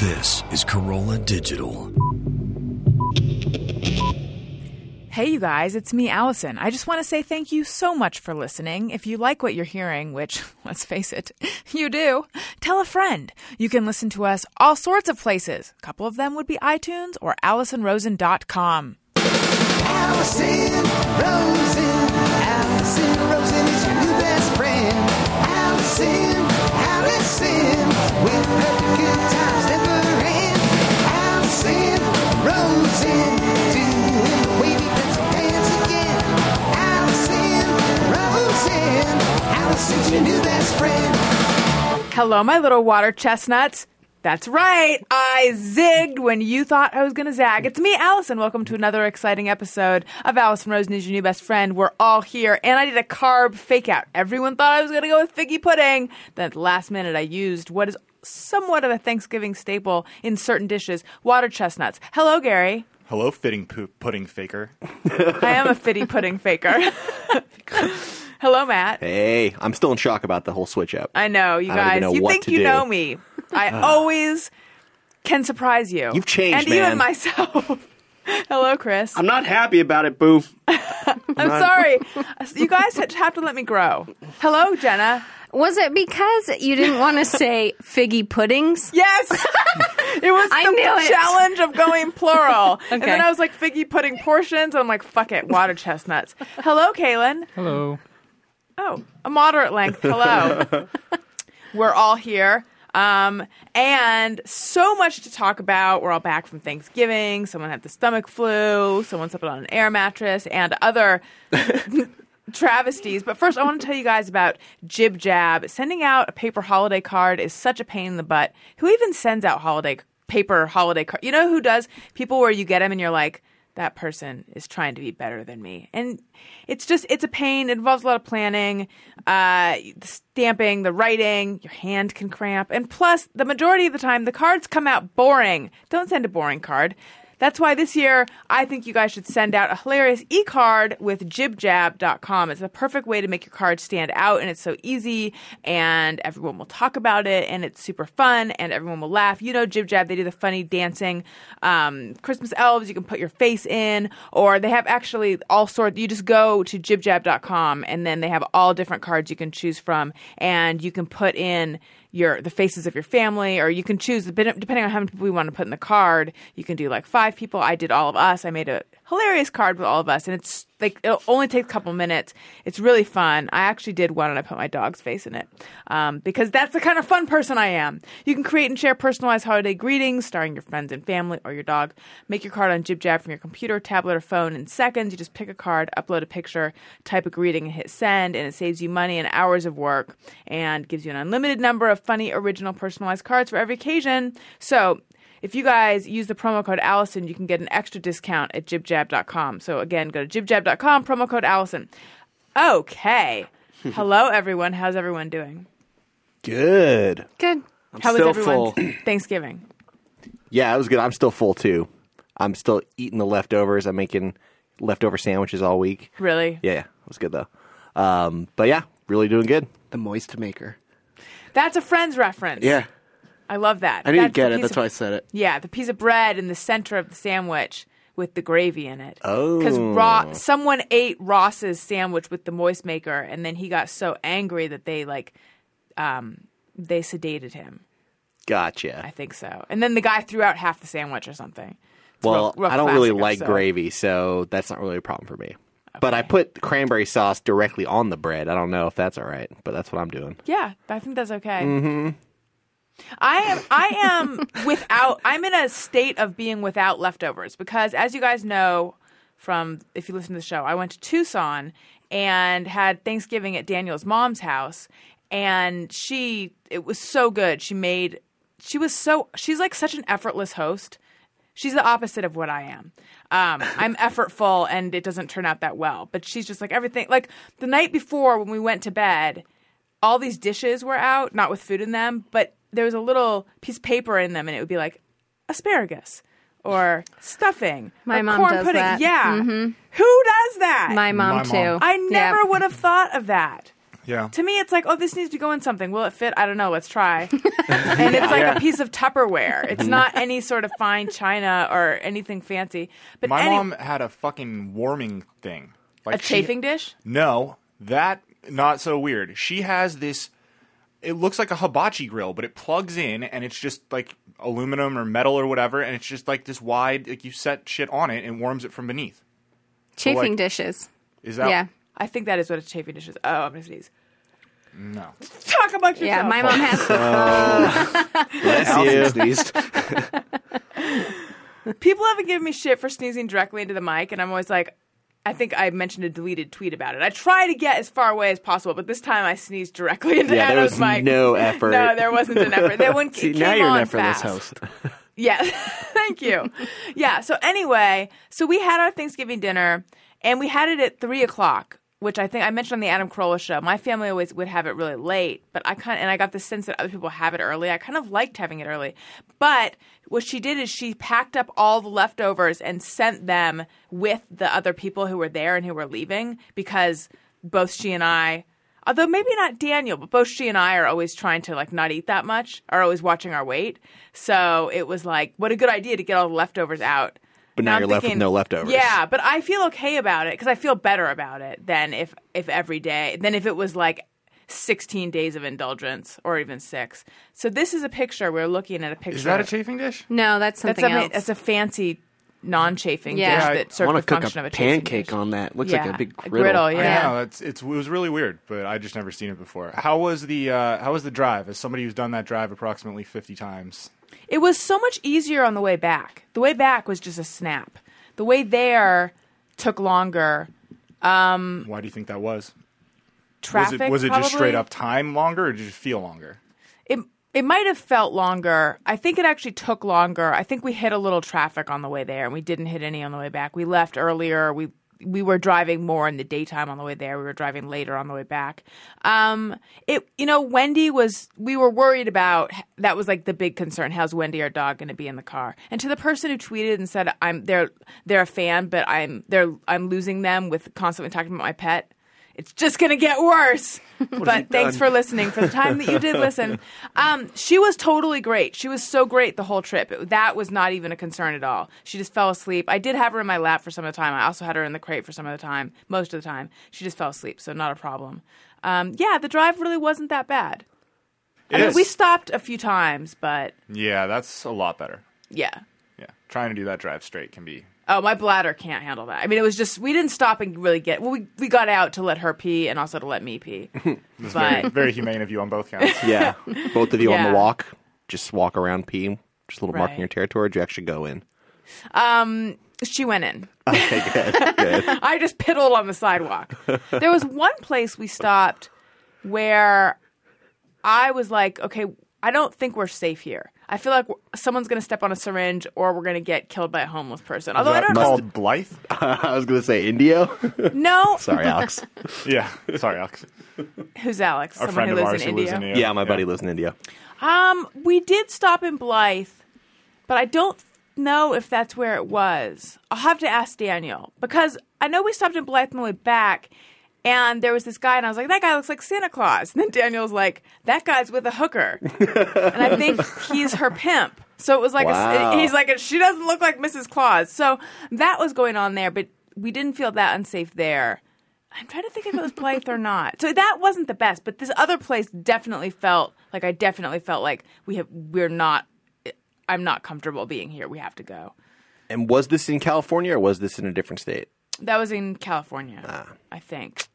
This is Carolla Digital. Hey, you guys, it's me, Alison. I just want to say thank you so much for listening. If you like what you're hearing, which, let's face it, you do, tell a friend. You can listen to us all sorts of places. A couple of them would be iTunes or AlisonRosen.com. Alison Rosen. Alison Rosen is your new best friend. Alison, Alison, with her good times Hello, my little water chestnuts. That's right. I zigged when you thought I was going to zag. It's me, Alison. Welcome to another exciting episode of Alison Rosen is your new best friend. We're all here, and I did a carb fake out. Everyone thought I was going to go with figgy pudding. Then at the last minute, I used what is somewhat of a Thanksgiving staple in certain dishes water chestnuts. Hello, Gary. Hello, fitting pu- pudding faker. I am a fitty pudding faker. Hello, Matt. Hey, I'm still in shock about the whole switch up. I know, you I guys. know you think you do. know me. I always can surprise you. You've changed, and even man. myself. Hello, Chris. I'm not happy about it, Boo. I'm sorry. You guys have to let me grow. Hello, Jenna. Was it because you didn't want to say figgy puddings? Yes, it was I the knew it. challenge of going plural, okay. and then I was like figgy pudding portions, and I'm like, fuck it, water chestnuts. Hello, Caelan. Hello. Oh, a moderate length. Hello. We're all here. Um, and so much to talk about. We're all back from Thanksgiving. Someone had the stomach flu. Someone slept on an air mattress and other travesties. But first, I want to tell you guys about JibJab. Sending out a paper holiday card is such a pain in the butt. Who even sends out holiday paper holiday card? You know who does? People where you get them and you're like, that person is trying to be better than me. And it's just, it's a pain. It involves a lot of planning, uh, the stamping, the writing, your hand can cramp. And plus, the majority of the time, the cards come out boring. Don't send a boring card. That's why this year, I think you guys should send out a hilarious e card with jibjab.com. It's the perfect way to make your card stand out, and it's so easy, and everyone will talk about it, and it's super fun, and everyone will laugh. You know, JibJab, they do the funny dancing um, Christmas elves. You can put your face in, or they have actually all sorts. You just go to jibjab.com, and then they have all different cards you can choose from, and you can put in your the faces of your family, or you can choose depending on how many people we want to put in the card. You can do like five people. I did all of us. I made a hilarious card with all of us, and it's like it'll only take a couple minutes. It's really fun. I actually did one, and I put my dog's face in it um, because that's the kind of fun person I am. You can create and share personalized holiday greetings starring your friends and family or your dog. Make your card on JibJab from your computer, tablet, or phone in seconds. You just pick a card, upload a picture, type a greeting, and hit send, and it saves you money and hours of work and gives you an unlimited number of funny, original, personalized cards for every occasion. So if you guys use the promo code Alison, you can get an extra discount at jibjab.com. So again, go to jibjab.com, promo code Alison. Okay. Hello, everyone. How's everyone doing? Good. Good. How was still everyone full. Thanksgiving? Yeah, it was good. I'm still full too. I'm still eating the leftovers. I'm making leftover sandwiches all week. Really? Yeah, it was good though. Um, but yeah, really doing good. The moist maker. That's a Friends reference. Yeah. I love that. I didn't That's get it. That's of- why I said it. Yeah, the piece of bread in the center of the sandwich with the gravy in it. Oh. Because Ross, someone ate Ross's sandwich with the moist maker, and then he got so angry that they like, um, they sedated him. Gotcha. I think so. And then the guy threw out half the sandwich or something. It's Well, real- real I don't really like episode. gravy, so that's not really a problem for me. But I put cranberry sauce directly on the bread. I don't know if that's all right, but that's what I'm doing. Yeah, I think that's okay. Mm-hmm. I am. I am without. I'm in a state of being without leftovers because, as you guys know, from if you listen to the show, I went to Tucson and had Thanksgiving at Daniel's mom's house, and she it was so good. She made. She was so. She's like such an effortless host. She's the opposite of what I am. Um, I'm effortful and it doesn't turn out that well. But she's just like everything. Like the night before when we went to bed, all these dishes were out, not with food in them, but there was a little piece of paper in them and it would be like asparagus or stuffing. My or mom corn does pudding. that. Yeah. Mm-hmm. Who does that? My mom My too. mom. I never Yeah. would have thought of that. Yeah. To me, it's like, oh, this needs to go in something. Will it fit? I don't know. Let's try. and it's like a piece of Tupperware. It's not any sort of fine china or anything fancy. But My any- mom had a fucking warming thing. Like a she- chafing dish. No, that not so weird. She has this. It looks like a hibachi grill, but it plugs in and it's just like aluminum or metal or whatever, and it's just like this wide. Like you set shit on it and warms it from beneath. Chafing like- dishes. Is that? yeah. I think that is what a chafing dish is. Oh, I'm gonna sneeze. No. Talk about yourself. Yeah, my mom has. Oh. Bless you. Sneezed. People haven't given me shit for sneezing directly into the mic, and I'm always like, I think I mentioned a deleted tweet about it. I try to get as far away as possible, but this time I sneezed directly into Yeah, there Adam's was mic. no effort. No, there wasn't an effort. That one See, now you're an effortless fast. host. Yeah, thank you. Yeah, so anyway, so we had our Thanksgiving dinner, and we had it at three o'clock, which I think I mentioned on the Adam Carolla show. My family always would have it really late, but I kind of, and I got the sense that other people have it early. I kind of liked having it early, but what she did is she packed up all the leftovers and sent them with the other people who were there and who were leaving because both she and I although maybe not Daniel, but both she and I are always trying to like not eat that much, are always watching our weight. So it was like, what a good idea to get all the leftovers out. But now I'm you're left with no leftovers. Yeah, but I feel okay about it because I feel better about it than if if every day than if it was like 16 days of indulgence or even six. So this is a picture. We're looking at a picture. Is that a chafing dish? No, that's That's something a, else. It's a fancy non-chafing Yeah. dish Yeah, I that I serves want the to cook function a of a chafing pancake dish. on that. Looks Yeah, like a big a griddle. griddle, yeah. Know it's it's it was really weird, but I just never seen it before. How was the uh, how was the drive? As somebody who's done that drive approximately fifty times, It was so much easier on the way back. The way back was just a snap. The way there took longer. Um, why do you think that was? Traffic was it was it just straight up time longer, or did it feel longer? It it might have felt longer. I think it actually took longer. I think we hit a little traffic on the way there, and we didn't hit any on the way back. We left earlier. We we were driving more in the daytime on the way there. We were driving later on the way back. Um, it you know Wendy was. We were worried about that was like the big concern. How's Wendy our dog going to be in the car? And to the person who tweeted and said I'm they're they're a fan, but I'm they're I'm losing them with constantly talking about my pet. It's just going to get worse. but thanks for listening for the time that you did listen. Um, she was totally great. She was so great the whole trip. It- that was not even a concern at all. She just fell asleep. I did have her in my lap for some of the time. I also had her in the crate for some of the time, most of the time. She just fell asleep, so not a problem. Um, yeah, the drive really wasn't that bad. I mean, we stopped a few times, but Yeah, that's a lot better. yeah. Yeah, trying to do that drive straight can be. Oh, my bladder can't handle that. I mean, it was just we didn't stop and really get. Well, we we got out to let her pee and also to let me pee. Very, but very humane of you on both counts. Yeah. Both of you on the walk, just walk around pee, just a little marking your territory. Did you actually go in? Um, she went in. Okay, good. good. I just piddled on the sidewalk. there was one place we stopped where I was like, okay, I don't think we're safe here. I feel like someone's going to step on a syringe or we're going to get killed by a homeless person. Although I Is that don't know. called Blythe? I was going to say Indio. No. Sorry, Alex. Yeah, sorry, Alex. Who's Alex? A Someone friend who of lives ours in who India. lives in India. Yeah, my buddy lives in India. Um, we did stop in Blythe, but I don't know if that's where it was. I'll have to ask Daniel because I know we stopped in Blythe on the way back, and there was this guy, and I was like, "That guy looks like Santa Claus." And then Daniel's like, "That guy's with a hooker," and I think he's her pimp. So it was like, Wow. a, he's like, a, she doesn't look like Mrs. Claus. So that was going on there, but we didn't feel that unsafe there. I'm trying to think if it was Blythe or not. So that wasn't the best, but this other place definitely felt like I definitely felt like we have we're not. I'm not comfortable being here. We have to go. And was this in California or was this in a different state? That was in California, Ah. I think.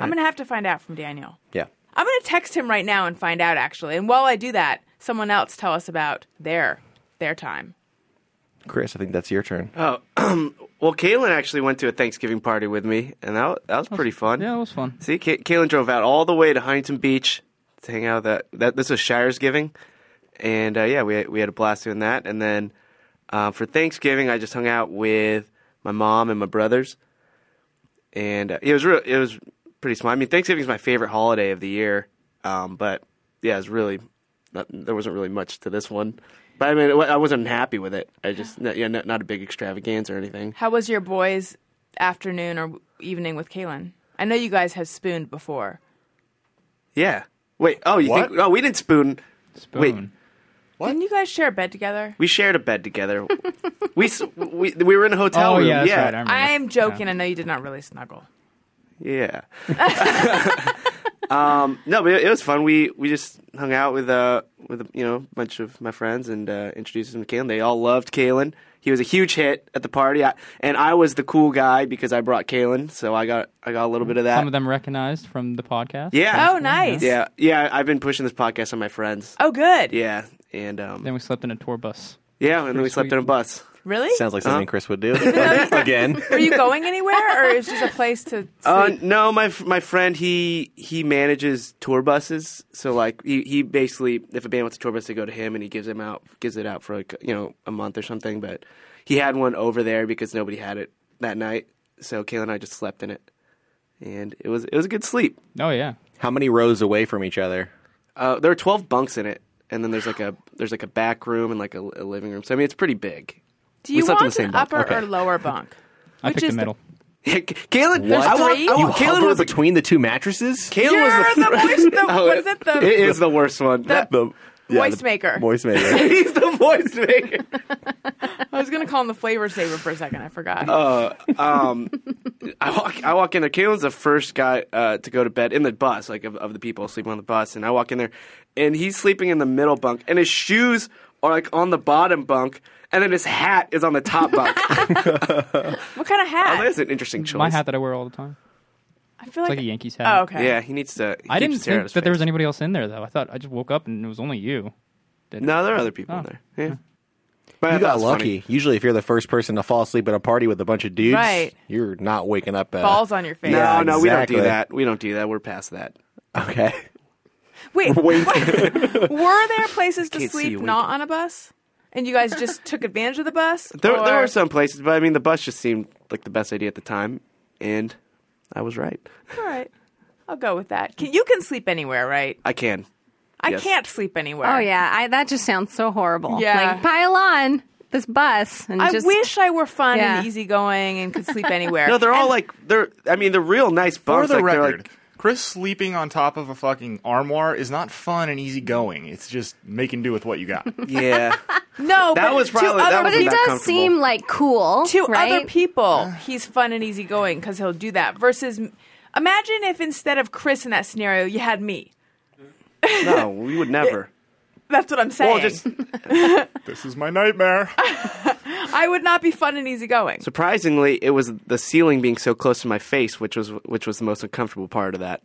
I'm gonna have to find out from Daniel. Yeah. I'm gonna text him right now and find out actually. And while I do that, someone else tell us about their their time. Chris, I think that's your turn. Oh, well, Caelan actually went to a Thanksgiving party with me, and that, that was pretty fun. Yeah, it was fun. See, Ca- Caelan drove out all the way to Huntington Beach to hang out. That that this was Shire's giving, and uh, yeah, we we had a blast doing that. And then uh, for Thanksgiving, I just hung out with my mom and my brothers, and uh, it was real. It was pretty small. I mean, Thanksgiving is my favorite holiday of the year, um, but yeah, it's really not, there wasn't really much to this one. But I mean, it I wasn't happy with it. I just yeah, not, not a big extravaganza or anything. How was your boys' afternoon or evening with Caelan? I know you guys have spooned before. Yeah. Wait. Oh, you What? think? Oh, we didn't spoon. Spoon. Wait. What? Didn't you guys share a bed together? We shared a bed together. we, we we were in a hotel Oh room. yeah, that's yeah. right. I. I'm joking. I know you did not really snuggle. Yeah. um, no, but it, it was fun. We we just hung out with uh with you know a bunch of my friends and uh, introduced them to Caelan. They all loved Caelan. He was a huge hit at the party, I, and I was the cool guy because I brought Caelan, so I got I got a little bit of that. Some of them recognized from the podcast. yeah. Oh, nice. Yeah, yeah. I've been pushing this podcast on my friends. Oh, good. Yeah, and um, Then we slept in a tour bus. yeah, and then we Pretty slept in a bus. Really? Sounds like something Huh? Chris would do. Again. Were you going anywhere, or is just a place to sleep? Uh, no, my f- my friend he he manages tour buses. So like he, he basically if a band wants a tour bus, they go to him and he gives them out gives it out for like you know a month or something. But he had one over there because nobody had it that night. So Kayla and I just slept in it, and it was it was a good sleep. Oh yeah. How many rows away from each other? Uh, there are twelve bunks in it, and then there's like a there's like a back room and like a, a living room. So I mean it's pretty big. Do we you slept in want the same an bunk. upper Okay. or lower bunk? I Which picked is the middle. Caelan, There's I want, three? I want, Caelan hover was the, between the two mattresses? Caelan You're was the, the voice- the- Oh, what is it? The- it is the worst one. The The voice the maker. Voice maker. He's the voice maker. I was gonna call him the flavor saver for a second. I forgot. Uh, um, I walk, I walk in there. Caelan's the first guy uh, to go to bed in the bus, like of, of the people sleeping on the bus. And I walk in there, and he's sleeping in the middle bunk, and his shoes are like on the bottom bunk, and then his hat is on the top bunk. what kind of hat? think that's an interesting choice. My hat that I wear all the time. I feel It's like, like a Yankees hat. Oh, okay. Yeah, he needs to. he I didn't his hair out think his that there was anybody else in there though. I thought I just woke up and it was only you. No, there are other people in Oh. there. Yeah. But You got lucky. funny. Usually, if you're the first person to fall asleep at a party with a bunch of dudes, Right. you're not waking up. Uh, Balls on your face. No, Yeah, no, we don't do that. We don't do that. We're past that. Okay. Wait, wait. were there places to sleep not on a bus? And you guys just took advantage of the bus? There, there were some places, but I mean, the bus just seemed like the best idea at the time, and I was right. All right. I'll go with that. Can, you can sleep anywhere, right? I can. I Yes. can't sleep anywhere. Oh yeah, I, that just sounds so horrible. Yeah. like pile on this bus and I just wish I were fun Yeah. and easygoing and could sleep anywhere. No, they're all And- like they're. I mean, they're real nice For the like, record, Chris sleeping on top of a fucking armoire is not fun and easygoing. It's just making do with what you got. yeah. no, That but was to probably- that other was But it does seem like cool to right? other people, he's fun and easygoing because he'll do that. Versus, imagine if instead of Chris in that scenario, you had me. No, we would never. That's what I'm saying. Well, just this is my nightmare. I would not be fun and easygoing. surprisingly, it was the ceiling being so close to my face, which was which was the most uncomfortable part of that.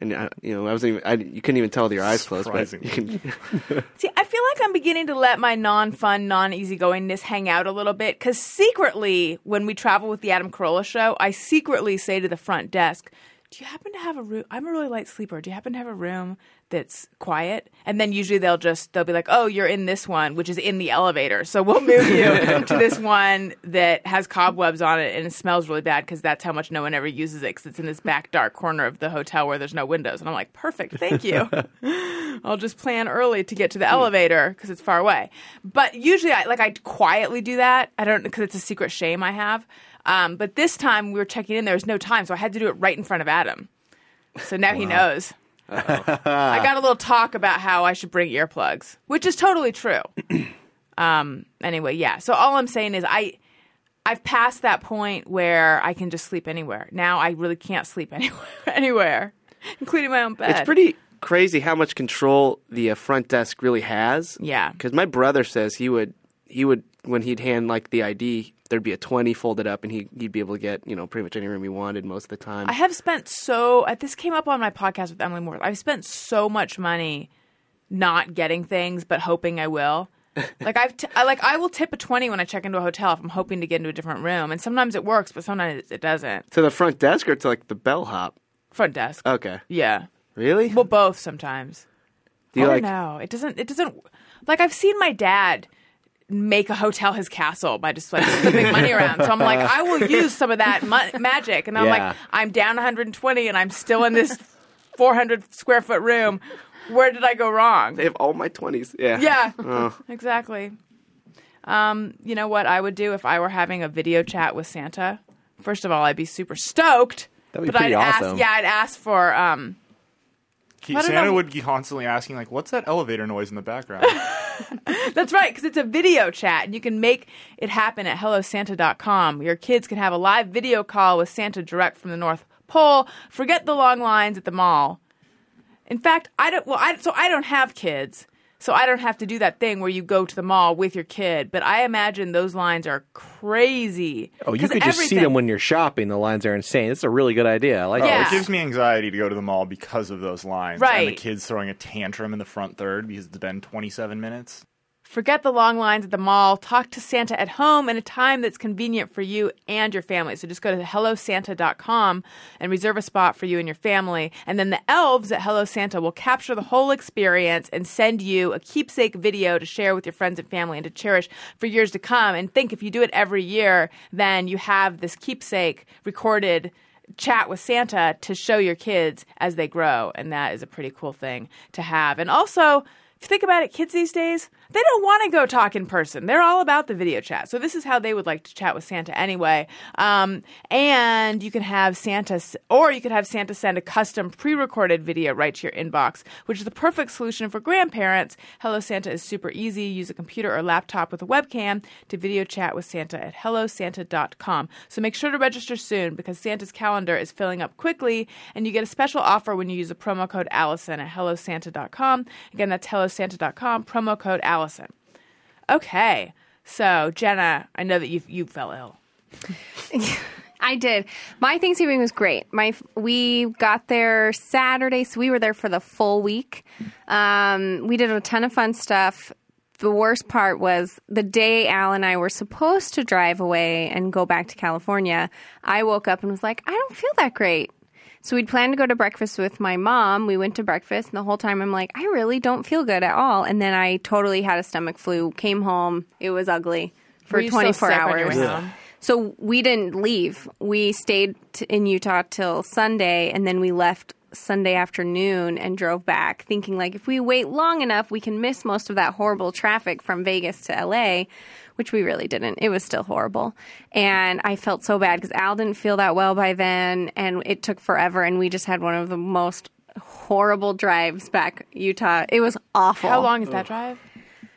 And uh, you know, I wasn't even. I, you couldn't even tell with your eyes closed. But you can, See, I feel like I'm beginning to let my non-fun, non-easygoingness hang out a little bit because secretly, when we travel with the Adam Carolla show, I secretly say to the front desk, "Do you happen to have a room? I'm a really light sleeper. Do you happen to have a room that's quiet?" And then usually they'll just they'll be like, "Oh, you're in this one, which is in the elevator, so we'll move you to this one that has cobwebs on it and it smells really bad because that's how much no one ever uses it because it's in this back dark corner of the hotel where there's no windows." And I'm like, "Perfect, thank you." I'll just plan early to get to the elevator because it's far away. But usually, I like I quietly do that. I don't because it's a secret shame I have. Um, but this time we were checking in. There was no time, so I had to do it right in front of Adam. So now he knows. I got a little talk about how I should bring earplugs, which is totally true. um, anyway, yeah. So all I'm saying is I. I've passed that point where I can just sleep anywhere. Now I really can't sleep anywhere, anywhere, including my own bed. it's pretty crazy how much control the uh, front desk really has. Yeah. Because my brother says he would he would when he'd hand like the ID, there'd be a twenty folded up, and he he'd be able to get you know pretty much any room he wanted most of the time. I have spent so. uh, This came up on my podcast with Emily Moore. I've spent so much money not getting things, but hoping I will. like I've t- I, like I will tip a twenty when I check into a hotel if I'm hoping to get into a different room, and sometimes it works, but sometimes it doesn't. to the front desk or to like the bellhop. Front desk, Okay, yeah. really? Well, both sometimes. Do you I like? don't know. It doesn't. It doesn't. Like I've seen my dad make a hotel his castle by just like flipping money around. So I'm like, I will use some of that ma- magic, and I'm Yeah. like, I'm down 120, and I'm still in this 400 square foot room. Where did I go wrong? They have all my twenties. Yeah. Yeah, Oh. exactly. Um, you know what I would do if I were having a video chat with Santa? First of all, I'd be super stoked. That'd be but pretty I'd awesome. ask, yeah, I'd ask for um, He, Santa know. would be constantly asking, like, "What's that elevator noise in the background?" That's right, because it's a video chat, and you can make it happen at hellosanta.com. Your kids can have a live video call with Santa direct from the North Pole. Forget the long lines at the mall. In fact, I don't. Well, I so I don't have kids, so I don't have to do that thing where you go to the mall with your kid. But I imagine those lines are crazy. Oh, you could just see them when you're shopping. The lines are insane. It's a really good idea. I like Oh, Yeah. it. it gives me anxiety to go to the mall because of those lines. Right. And the kids throwing a tantrum in the front third because it's been 27 minutes. Forget the long lines at the mall. Talk to Santa at home in a time that's convenient for you and your family. So just go to hellosanta.com and reserve a spot for you and your family. And then the elves at Hello Santa will capture the whole experience and send you a keepsake video to share with your friends and family and to cherish for years to come. And think if you do it every year, then you have this keepsake recorded chat with Santa to show your kids as they grow. And that is a pretty cool thing to have. And also, if you think about it, kids these days, they don't want to go talk in person. They're all about the video chat. So this is how they would like to chat with Santa anyway. Um, and you can have Santa, or you could have Santa send a custom pre-recorded video right to your inbox, which is the perfect solution for grandparents. Hello Santa is super easy. Use a computer or laptop with a webcam to video chat with Santa at hellosanta.com. So make sure to register soon because Santa's calendar is filling up quickly, and you get a special offer when you use the promo code Alison at hellosanta.com. Again, that's hellosanta.com, promo code Alison. Okay, so Jenna, I know that you you fell ill. I did. My Thanksgiving was great. My we got there Saturday, so we were there for the full week. Um, we did a ton of fun stuff. The worst part was the day Al and I were supposed to drive away and go back to California. I woke up and was like, I don't feel that great. So we'd planned to go to breakfast with my mom. We went to breakfast, and the whole time I'm like, I really don't feel good at all. And then I totally had a stomach flu. Came home, it was ugly for Were you 24 sick hours. So we didn't leave. We stayed t- in Utah till Sunday, and then we left Sunday afternoon and drove back, thinking like if we wait long enough, we can miss most of that horrible traffic from Vegas to LA, which we really didn't. It was still horrible, and I felt so bad because Al didn't feel that well by then, and it took forever, and we just had one of the most horrible drives back Utah. It was awful. How long is that drive?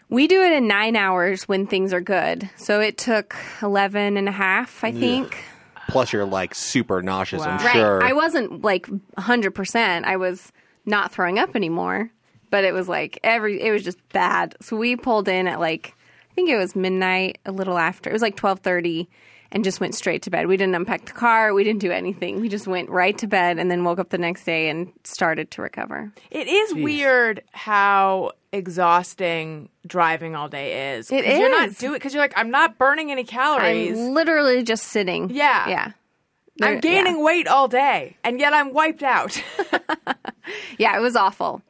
We do it in nine hours when things are good. So it took 11 and a half, I think. Plus, you're like super nauseous. I'm Right. sure. I wasn't like 100%. I was not throwing up anymore, but it was like every, it was just bad. So we pulled in at like, I think it was midnight, a little after. It was like 1230 and just went straight to bed. We didn't unpack the car. We didn't do anything. We just went right to bed and then woke up the next day and started to recover. It is weird how exhausting driving all day is. It 'Cause You're not doing because you're like I'm not burning any calories. I'm literally just sitting. Yeah. Yeah. I'm gaining yeah. weight all day, and yet I'm wiped out. Yeah, it was awful.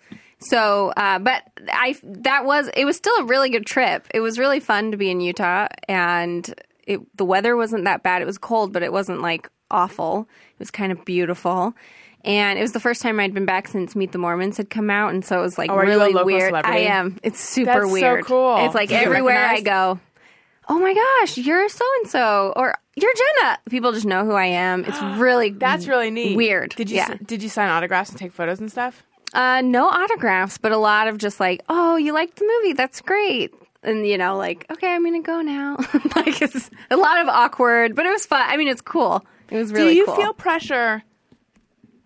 So, uh, but I that was it was still a really good trip. It was really fun to be in Utah, and it, the weather wasn't that bad. It was cold, but it wasn't like awful. It was kind of beautiful. And it was the first time I'd been back since Meet the Mormons had come out, and so it was like Oh, are you a really weird. celebrity? I am. It's super That's so weird. cool. It's like everywhere I go. Oh my gosh, you're so and so, or you're Jenna. People just know who I am. It's really That's really neat. Weird. Did you Yeah. s- did you sign autographs and take photos and stuff? Uh, no autographs, but a lot of just like, oh, you liked the movie. That's great. And you know, like, okay, I'm gonna go now. like, it's a lot of awkward, but it was fun. I mean, it's cool. It was really Do you cool. feel pressure?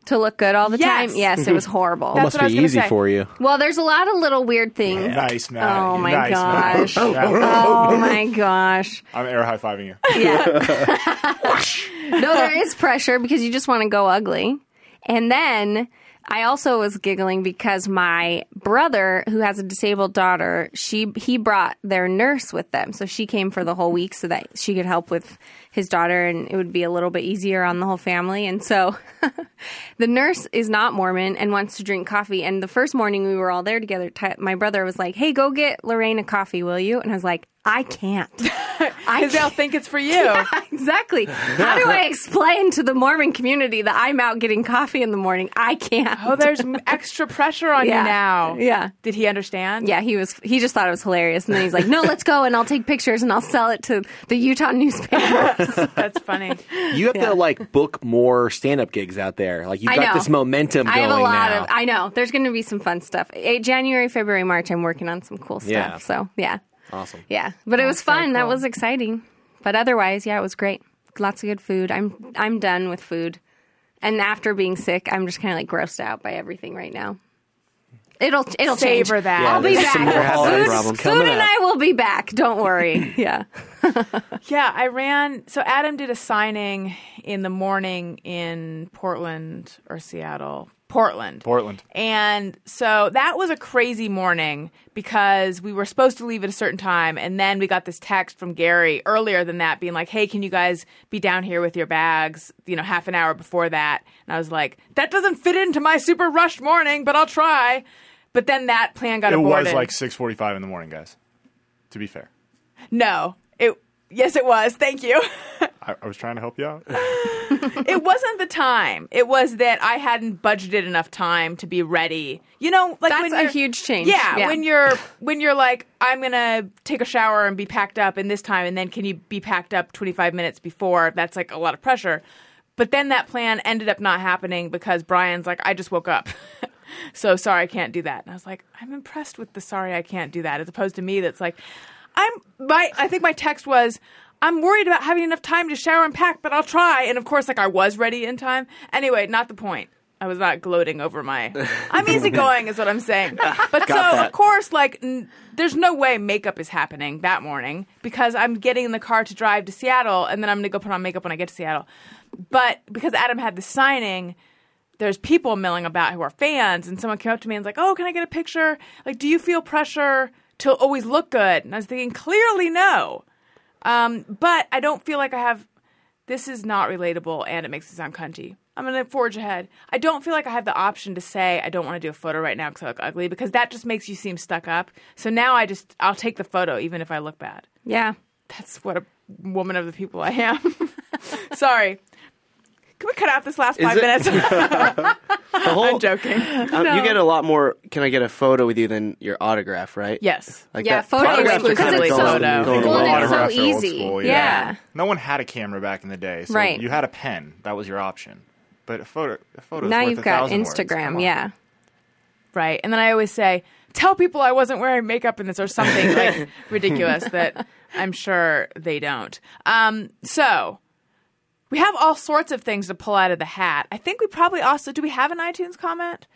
to look good all the Yes. time? Yes, it was horrible. That's must what I was be gonna easy say. for you. well, there's a lot of little weird things. Nice, Matt. Oh my nice, gosh. Matt. Yeah. Oh my gosh. I'm air high fiving you. Yeah. no, there is pressure because you just want to go ugly. And then I also was giggling because my brother, who has a disabled daughter, she he brought their nurse with them. So she came for the whole week so that she could help with his daughter and it would be a little bit easier on the whole family. And so the nurse is not Mormon and wants to drink coffee. And the first morning we were all there together, my brother was like, "Hey, go get Lorraine a coffee, will you?" And I was like, I can't. I Because they'll think it's for you. exactly. How do I explain to the Mormon community that I'm out getting coffee in the morning? I can't. Oh, there's extra pressure on Yeah. you now. Yeah. Did he understand? yeah, he was. He just thought it was hilarious, and then he's like, "No, let's go, and I'll take pictures, and I'll sell it to the Utah newspaper." That's funny. You have Yeah. to like book more stand-up gigs out there. Like you I got know. this momentum. I going have a lot now. of. I know. There's going to be some fun stuff. January, February, March. I'm working on some cool stuff. Yeah. So yeah, awesome. yeah. But it was very fun. That was exciting. But otherwise, yeah, it was great. Lots of good food. I'm I'm done with food. And after being sick, I'm just kind of like grossed out by everything right now. It'll it'll change. Savor that. I'll be back. some more Food, food and. I will be back. Don't worry. yeah. Yeah, I ran. So Adam did a signing in the morning in Portland or Seattle. Portland. Portland. And so that was a crazy morning because we were supposed to leave at a certain time. And then we got this text from Gary earlier than that being like, hey, can you guys be down here with your bags, you know, half an hour before that? And I was like, that doesn't fit into my super rushed morning, but I'll try. But then that plan got It aborted. It was like 6:45 in the morning, guys. To be fair, no. It yes, it was. Thank you. I, I was trying to help you out. it wasn't the time. It was that I hadn't budgeted enough time to be ready. You know, like That's when a huge change. Yeah, Yeah. when you're when you're like, I'm gonna take a shower and be packed up in this time, and then can you be packed up 25 minutes before? That's like a lot of pressure. But then that plan ended up not happening because Brian's like, I just woke up. so sorry, I can't do that. And I was like, I'm impressed with the sorry I can't do that, as opposed to me that's like, I'm my I think my text was I'm worried about having enough time to shower and pack, but I'll try. And of course, like I was ready in time. Anyway, not the point. I was not gloating over my. I'm easygoing, is what I'm saying. But so that. of course, like n- there's no way makeup is happening that morning because I'm getting in the car to drive to Seattle, and then I'm gonna go put on makeup when I get to Seattle. But because Adam had the signing, there's people milling about who are fans, and someone came up to me and was like, "Oh, can I get a picture? Like, do you feel pressure to always look good?" And I was thinking, clearly no. Um, but I don't feel like I have. This is not relatable, and it makes me sound cunty. I'm gonna forge ahead. I don't feel like I have the option to say I don't want to do a photo right now because I look ugly, because that just makes you seem stuck up. So now I just I'll take the photo even if I look bad. Yeah. That's what a woman of the people I am. Sorry. Can we cut out this last Is five it- minutes? The whole, I'm joking. um, You get a lot more. Can I get a photo with you than your autograph, right? Yes. Like Yeah, that. photo Autographs are kind of exclusively going- photo. going Well, away. it's so Autographs are old easy. school, yeah. No one had a camera back in the day, so Right. you had a pen. That was your option. But a photo, a photo. Now worth you've a got thousand words. Come Instagram. Yeah. Right. And then I always say, tell people I wasn't wearing makeup in this or something like ridiculous that I'm sure they don't. Um, so we have all sorts of things to pull out of the hat. I think we probably also, do we have an iTunes comment?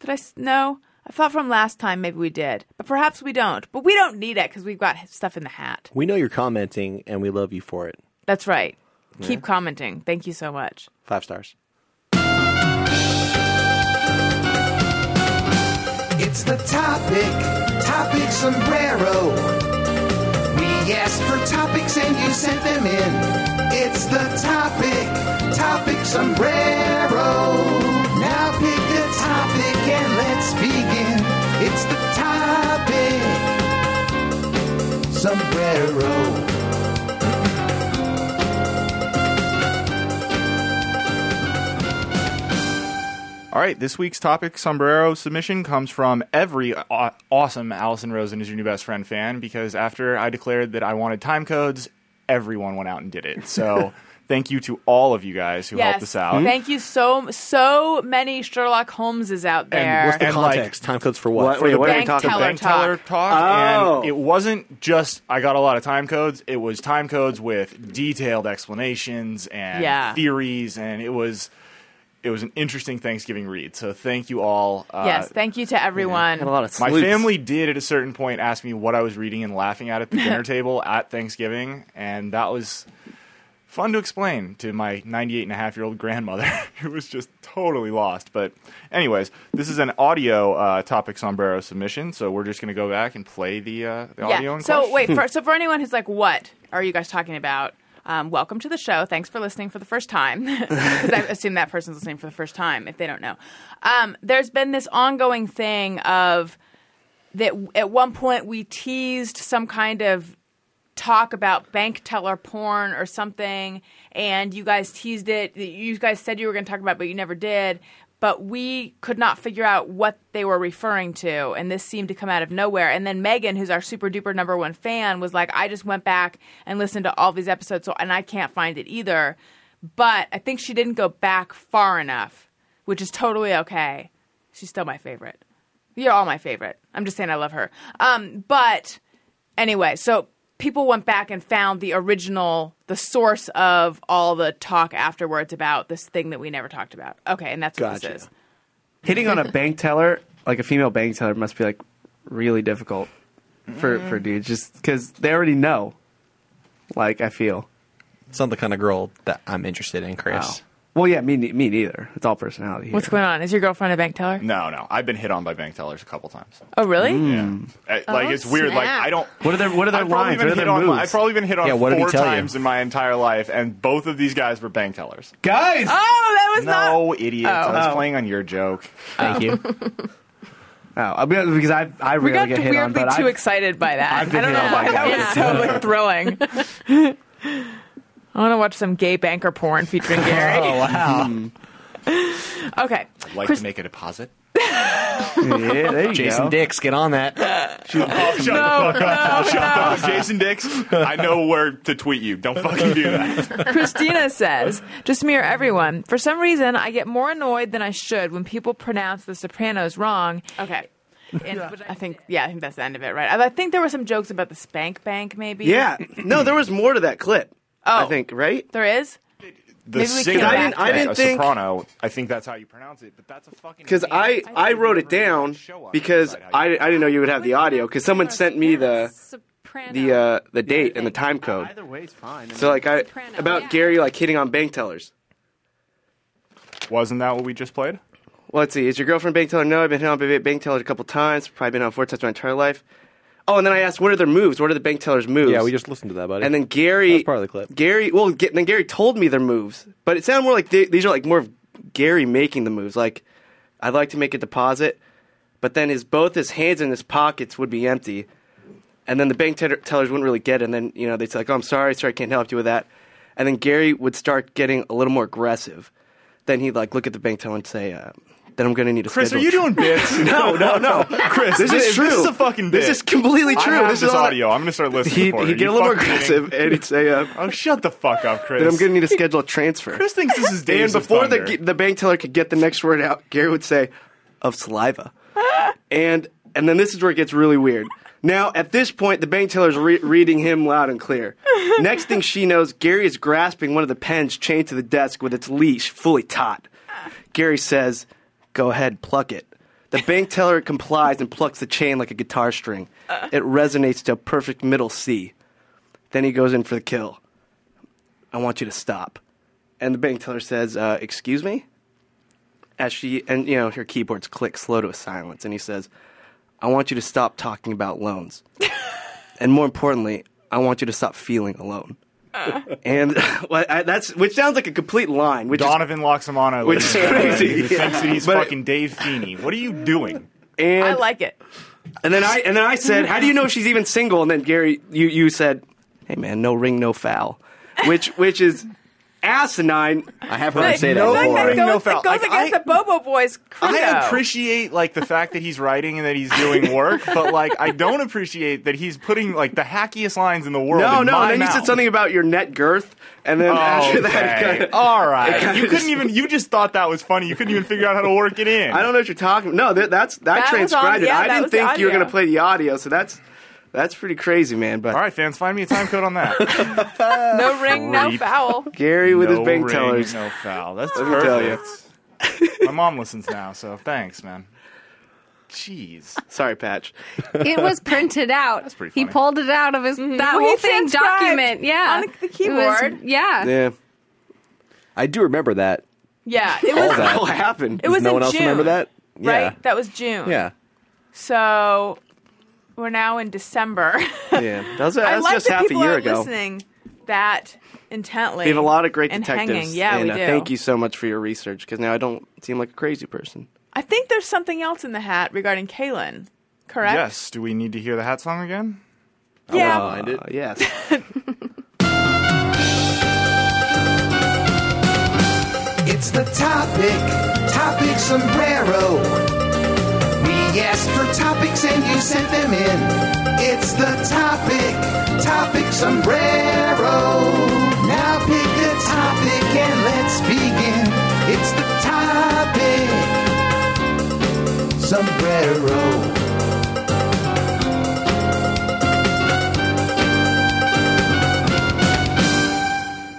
Did I, s- no? I thought from last time maybe we did, but perhaps we don't. But we don't need it because we've got stuff in the hat. We know you're commenting, and we love you for it. That's right. Keep commenting. Thank you so much. Five stars. It's the topic, topic sombrero. Asked for topics and you sent them in. It's the topic, topic sombrero. Now pick a topic and let's begin. It's the topic, sombrero. All right, this week's topic sombrero submission comes from every aw- awesome Alison Rosen is your new best friend fan because after I declared that I wanted time codes, everyone went out and did it. So thank you to all of you guys who helped us out. Thank you so so many Sherlock Holmeses out there. What's the And, like- context? Time codes for what? What- For wait, the what are we bank talking teller about? bank teller talk, Oh. and it wasn't just I got a lot of time codes. It was time codes with detailed explanations and Yeah. theories, and it was it was an interesting Thanksgiving read. So thank you all. Uh, yes, thank you to everyone. Had a lot of my family did at a certain point ask me what I was reading and laughing at at the dinner table at Thanksgiving, and that was fun to explain to my 98 and a half year old grandmother who was just totally lost. But, anyways, this is an audio uh, topic sombrero submission, so we're just going to go back and play the, uh, the audio. Yeah. in So question. wait, for, so for anyone who's like, "What are you guys talking about?" Um, welcome to the show. Thanks for listening for the first time, because I assume that person's listening for the first time if they don't know. Um, there's been this ongoing thing of that at one point we teased some kind of talk about bank teller porn or something, and you guys teased it. You guys said you were going to talk about, it, but you never did. But we could not figure out what they were referring to, and this seemed to come out of nowhere. And then Megan, who's our super duper number one fan, was like, "I just went back and listened to all these episodes, so, and I can't find it either." But I think she didn't go back far enough, which is totally okay. She's still my favorite. You're all my favorite. I'm just saying I love her. Um, but anyway, so people went back and found the original, the source of all the talk afterwards about this thing that we never talked about. Okay, and that's what Gotcha. this is. Hitting on a bank teller, like a female bank teller, must be like really difficult for mm-hmm. for dudes, just because they already know. Like I feel. It's not the kind of girl that I'm interested in, Chris. Wow. Well, yeah, me me neither. It's all personality. What's going on? Is your girlfriend a bank teller? No, no. I've been hit on by bank tellers a couple times. Oh, really? Yeah. Uh, like Oh, it's weird. Like. I don't. What are their What are their I've lines? What are hit their on. moves? I've probably been hit on Yeah, what four tell you? times in my entire life, and both of these guys were bank tellers. Guys, Oh, that was No, not. idiots. I Oh. was Oh. playing on your joke. Thank you. oh, I'll be, because I I We got get hit on, weirdly but too I've- excited by that. I've been I don't hit know on by why. That guys. was totally thrilling. I want to watch some gay banker porn featuring Gary. oh wow. Hmm. Okay. Like Chris- to make a deposit? yeah, there you Jason go. Dix, get on that. Oh, shut the No, fuck up. no, shut no. up. Jason Dix, I know where to tweet you. Don't fucking do that. Christina says, just to mirror everyone, for some reason, I get more annoyed than I should when people pronounce The Sopranos wrong. Okay. And, I think, yeah, I think that's the end of it, right? I, I think there were some jokes about the Spank Bank, maybe. Yeah, no, there was more to that clip. I Oh. think right. There is? The Maybe we singer, can I didn't- I didn't a think- soprano. I think that's how you pronounce it, but that's a fucking. Because name. I I wrote it down because I, I didn't know you would have the audio because someone sent me the Soprano. the uh, the date and the time code. Either way, it's fine. So like I Soprano, about yeah. Gary like hitting on bank tellers. Wasn't that what we just played? Well, let's see. Is your girlfriend a bank teller? No, I've been hit on by bank tellers a couple times. Probably been on four times my entire life. Oh, and then I asked, what are their moves? What are the bank tellers' moves? Yeah, we just listened to that, buddy. And then Gary, part of the clip. Gary, well, then Gary told me their moves, but it sounded more like they, these are like more of Gary making the moves. Like, I'd like to make a deposit, but then his both his hands in his pockets would be empty, and then the bank teller tellers wouldn't really get it. And then you know they'd say like, "Oh, I'm sorry, sorry, I can't help you with that." And then Gary would start getting a little more aggressive. Then he'd like look at the bank teller and say, uh, "Then I'm going to need a Chris, are you doing bits? no, no, no. Chris, This is true. This is a fucking bit. This is completely true. I have this this, is audio. I'm gonna start listening. He'd, he'd get a little more kidding? aggressive, and he'd say, uh, Oh, shut the fuck up, Chris. "Then I'm going to need to schedule a transfer." Chris thinks this is dangerous. And before the the bank teller could get the next word out, Gary would say, "Of saliva," and and then this is where it gets really weird. Now, at this point, the bank teller's re- reading him loud and clear. Next thing she knows, Gary is grasping one of the pens chained to the desk with its leash fully taut. Gary says, "Go ahead, pluck it." The bank teller complies and plucks the chain like a guitar string. It resonates to a perfect middle C. Then he goes in for the kill. I want you to stop. And the bank teller says, uh, Excuse me? As she, and you know, her keyboards click slow to a silence. And he says, I want you to stop talking about loans. and more importantly, I want you to stop feeling alone. and well, I, that's, which sounds like a complete line, which is, Donovan Laxamana, Which is ladies and gentlemen, crazy, who yeah. thinks that he's But- fucking Dave Feeney. What are you doing? and, I like it. and then I, and then I said, How do you know she's even single? And then Gary, you, you said, Hey man, no ring, no foul. Which, which is asinine. I have heard him say that no It's before. that goes, no foul. it goes Like, against I- the Bobo Boys credo. I appreciate like the fact that he's writing and that he's doing work, but like I don't appreciate that he's putting like the hackiest lines in the world. No, in no. my And then you said something about your net girth, and then after that, Okay. kind of, all right. kinda You couldn't just- even. You just thought that was funny. You couldn't even figure out how to work it in. I don't know what you're talking. No, that, that's that, That transcribed on- it. I that didn't think you were going to play the audio, so that's that's pretty crazy, man. But All right, fans, find me a time code on that. No ring, no Creep. foul. Gary with no his bank ring, tellers. no foul. That's Let me tell you. perfect. My mom listens now, so thanks, man. Jeez. Sorry, Patch. It was printed out. That's pretty He funny. pulled it out of his that Mm-hmm. Well, whole thing transcribed document. Yeah, on the It was- keyboard. yeah. Yeah, I do remember that. Yeah, it was. what the hell happened? It was no in one else June, remember that? Right? Yeah. That was June. Yeah. So we're now in December. yeah, that was, I that was like just that half a people year are ago. listening that intently. We have a lot of great and detectives. hanging. Yeah, and we uh, do. thank you so much for your research because now I don't seem like a crazy person. I think there's something else in the hat regarding Caelan. Correct? Yes. Do we need to hear the hat song again? Yeah. Mind it. Uh, yes. It's the topic, topic sombrero. We asked for topics and you sent them in. It's the topic, topic sombrero. Now pick a topic and let's begin. It's the topic, sombrero.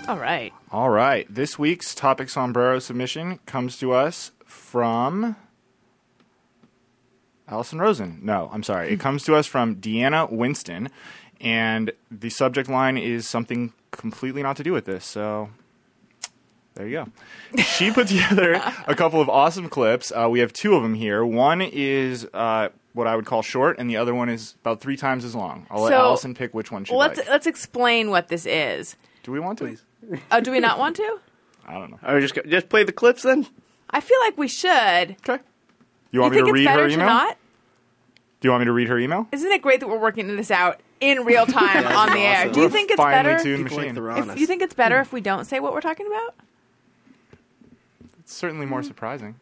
All right. All right. This week's topic sombrero submission comes to us from Alison Rosen. No, I'm sorry. It comes to us from Deanna Winston, and the subject line is something completely not to do with this. So there you go. She put together a couple of awesome clips. Uh, we have two of them here. One is uh, what I would call short, and the other one is about three times as long. I'll let So, Alison pick which one she Let's likes. let's explain what this is. Do we want to? Oh, do we not want to? I don't know. Are we just go- just play the clips then? I feel like we should. Okay. Do you want you me think to read her email? not? Do you want me to read her email? Isn't it great that we're working this out in real time Yeah, on the is air? Do you We're think it's better? like machine. If you think it's better hmm. if we don't say what we're talking about? It's certainly more hmm. surprising.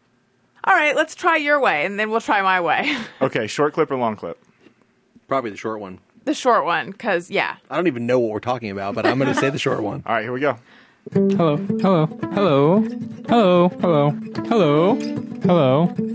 All right, let's try your way, and then we'll try my way. Okay, short clip or long clip? Probably the short one. the short one, because yeah. I don't even know what we're talking about, but I'm going to say the short one. All right, here we go. Hello, hello, hello, hello, hello, hello, hello,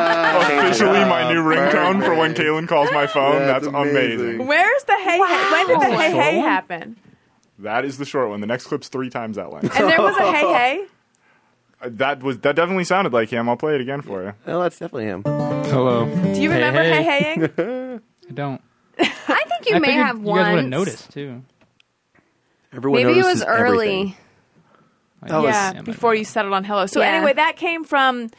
Officially my new ringtone for when Caelan calls my phone. That's That's, amazing. amazing. Where's the hey? hey? When did the hey Short hey one? happen? That is the short one. The next clip's three times that length. And there was a hey hey. Uh, that was that definitely sounded like him. I'll play it again for you. Well, that's definitely him. Hello. Do you Hey, remember hey hey. heying? I don't. I think you I may figured have you guys would have noticed too. Everyone Maybe it notices was early. everything. That was- yeah, yeah, before you settled on hello. So Yeah. anyway, that came from.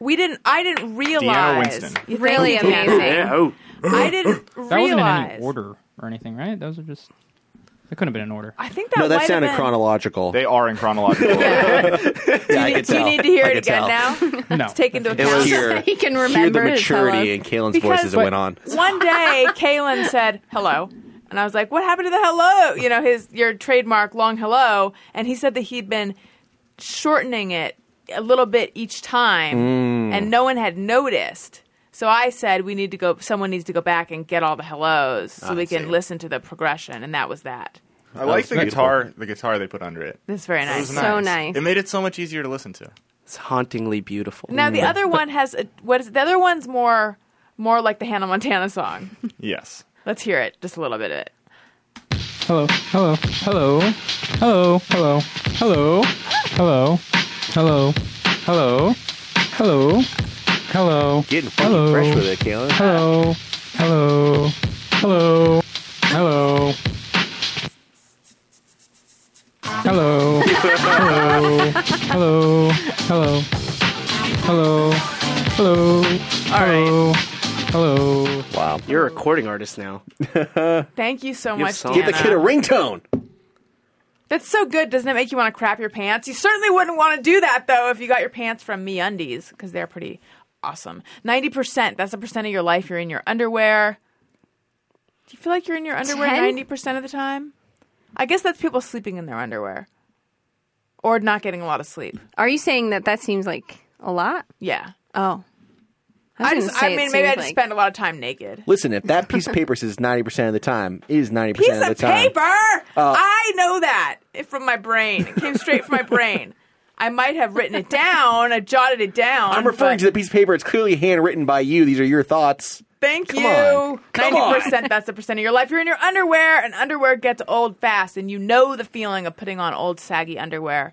We didn't. I didn't realize. Winston. Really amazing. Yeah. Oh. I didn't realize. That wasn't in any order or anything, right? Those are just. It couldn't have been in order. I think that No, that might have sounded been- chronological. They are in chronological order. yeah, I Do you, could do you tell. need to hear I it could again tell. now? No. It's taken into It account. was- Hear, he can hear remember the his maturity in Caelan's Because- voice as it went on. One day, Caelan said hello, and I was like, "What happened to the hello?" You know, his your trademark long hello, and he said that he'd been shortening it a little bit each time, Mm. and no one had noticed. So I said, "We need to go. Someone needs to go back and get all the hellos so I we can see. listen to the progression." And that was that. I like the beautiful. guitar. The guitar they put under it. That's very It nice. So nice. It made it so much easier to listen to. It's hauntingly beautiful. Now the other one has a, what is the other one's more more like the Hannah Montana song. Yes. Let's hear it, just a little bit of it. Hello, hello, hello, hello, hello, hello, hello, hello, hello, hello, hello, Getting funky Hello. fresh with it, Caelan. hello, hello, hello, hello. Hello, hello, hello, hello, hello, hello, hello, hello. Wow. You're a recording artist now. Thank you so You have much, songs. Give the kid a ringtone. That's so good. Doesn't it make you want to crap your pants? You certainly wouldn't want to do that though if you got your pants from MeUndies because they're pretty awesome. Ninety percent. That's a percent of your life you're in your underwear. Do you feel like you're in your underwear ninety percent of the time? I guess that's people sleeping in their underwear or not getting a lot of sleep. Are you saying that that seems like a lot? Yeah. Oh. I, was just, I mean, maybe I seems just like- spend a lot of time naked. Listen, if that piece of paper says 90% of the time, it is 90% Piece of the time. Piece of time. paper. Uh, I know that from my brain. It came straight from my brain. I might have written it down. I jotted it down. I'm referring but- to the piece of paper. It's clearly handwritten by you. These are your thoughts. Thank Come you. on. Come Ninety percent. That's the percent of your life. You're in your underwear, and underwear gets old fast, and you know the feeling of putting on old saggy underwear.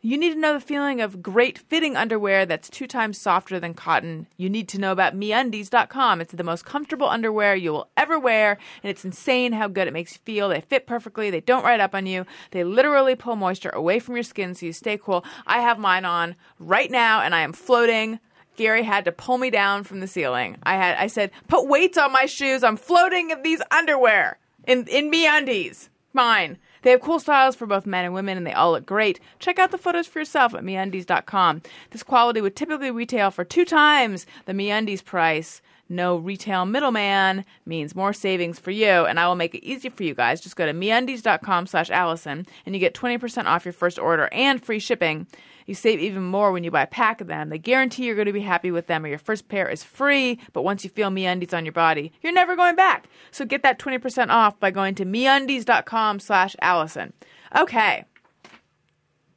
You need to know the feeling of great fitting underwear that's two times softer than cotton. You need to know about MeUndies.com. It's the most comfortable underwear you will ever wear, and it's insane how good it makes you feel. They fit perfectly. They don't ride up on you. They literally pull moisture away from your skin so you stay cool. I have mine on right now, and I am floating. Gary had to pull me down from the ceiling. I had I said, "Put weights on my shoes. I'm floating in these underwear in in MeUndies. Mine." They have cool styles for both men and women, and they all look great. Check out the photos for yourself at MeUndies.com. This quality would typically retail for two times the MeUndies price. No retail middleman means more savings for you, and I will make it easy for you guys. Just go to MeUndies.com slash Alison, and you get 20% off your first order and free shipping. You save even more when you buy a pack of them. They guarantee you're going to be happy with them, or your first pair is free. But once you feel MeUndies on your body, you're never going back. So get that 20% off by going to MeUndies.com slash Alison. Okay.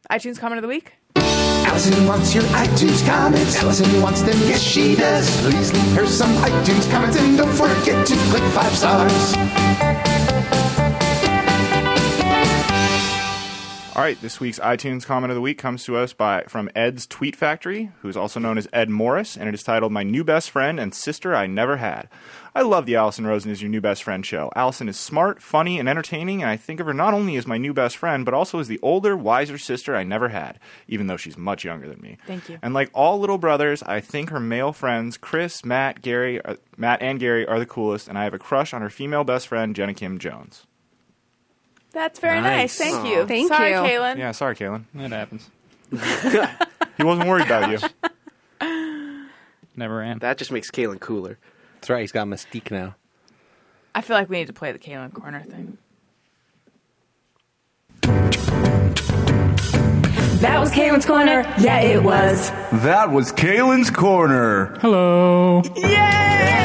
iTunes comment of the week? Alison wants your iTunes comments. Alison wants them, yes she does. Please leave her some iTunes comments and don't forget to click five stars. All right, this week's iTunes comment of the week comes to us by from Ed's Tweet Factory, who's also known as Ed Morris, and it is titled "My New Best Friend and Sister I Never Had." I love the Alison Rosen is your new best friend show. Alison is smart, funny, and entertaining, and I think of her not only as my new best friend, but also as the older, wiser sister I never had, even though she's much younger than me. Thank you. And like all little brothers, I think her male friends, Chris, Matt, Gary, uh, Matt, and Gary, are the coolest, and I have a crush on her female best friend, Jenna Kim Jones. That's very nice. Nice. Thank you. Thank Sorry, you. Caelan. Yeah, sorry, Caelan. It happens. He wasn't worried about you. Never am. That just makes Caelan cooler. That's right. He's got Mystique now. I feel like we need to play the Caelan corner thing. That was Caelan's Corner. Yeah, it was. That was Caelan's Corner. Hello. Yay!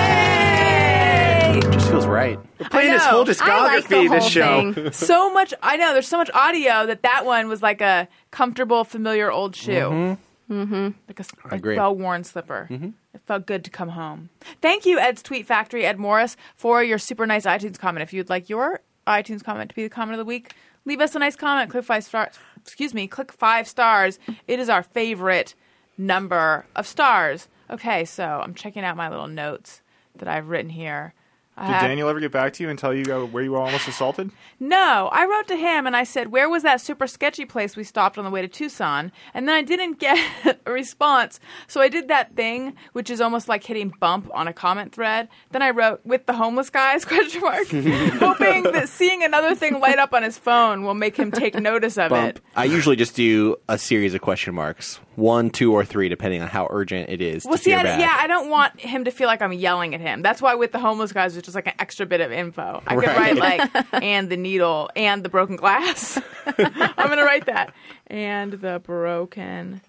Just feels right. We're playing his whole I like the discography whole this show. thing. so much I know there's so much audio that that one was like a comfortable, familiar old shoe. Mm-hmm. Like a, a agree. well-worn slipper. It felt good to come home. Thank you, Ed's Tweet Factory, Ed Morris, for your super nice iTunes comment. If you'd like your iTunes comment to be the comment of the week, leave us a nice comment. Click five stars. Excuse me. Click five stars. It is our favorite number of stars. Okay, so I'm checking out my little notes that I've written here. I Did have- Daniel ever get back to you and tell you uh, where you were almost assaulted? no, I wrote to him and I said, Where was that super sketchy place we stopped on the way to Tucson? And then I didn't get a response. So I did that thing, which is almost like hitting bump on a comment thread. Then I wrote, With the homeless guys, question mark, hoping that seeing another thing light up on his phone will make him take notice of Bump. it. I usually just do a series of question marks, one, two, or three, depending on how urgent it is. Well, to see, hear I, back. yeah, I don't want him to feel like I'm yelling at him. That's why with the homeless guys, it's just like an extra bit of info. I could Right. write like, and the needle, and the broken glass. I'm gonna write that, and the broken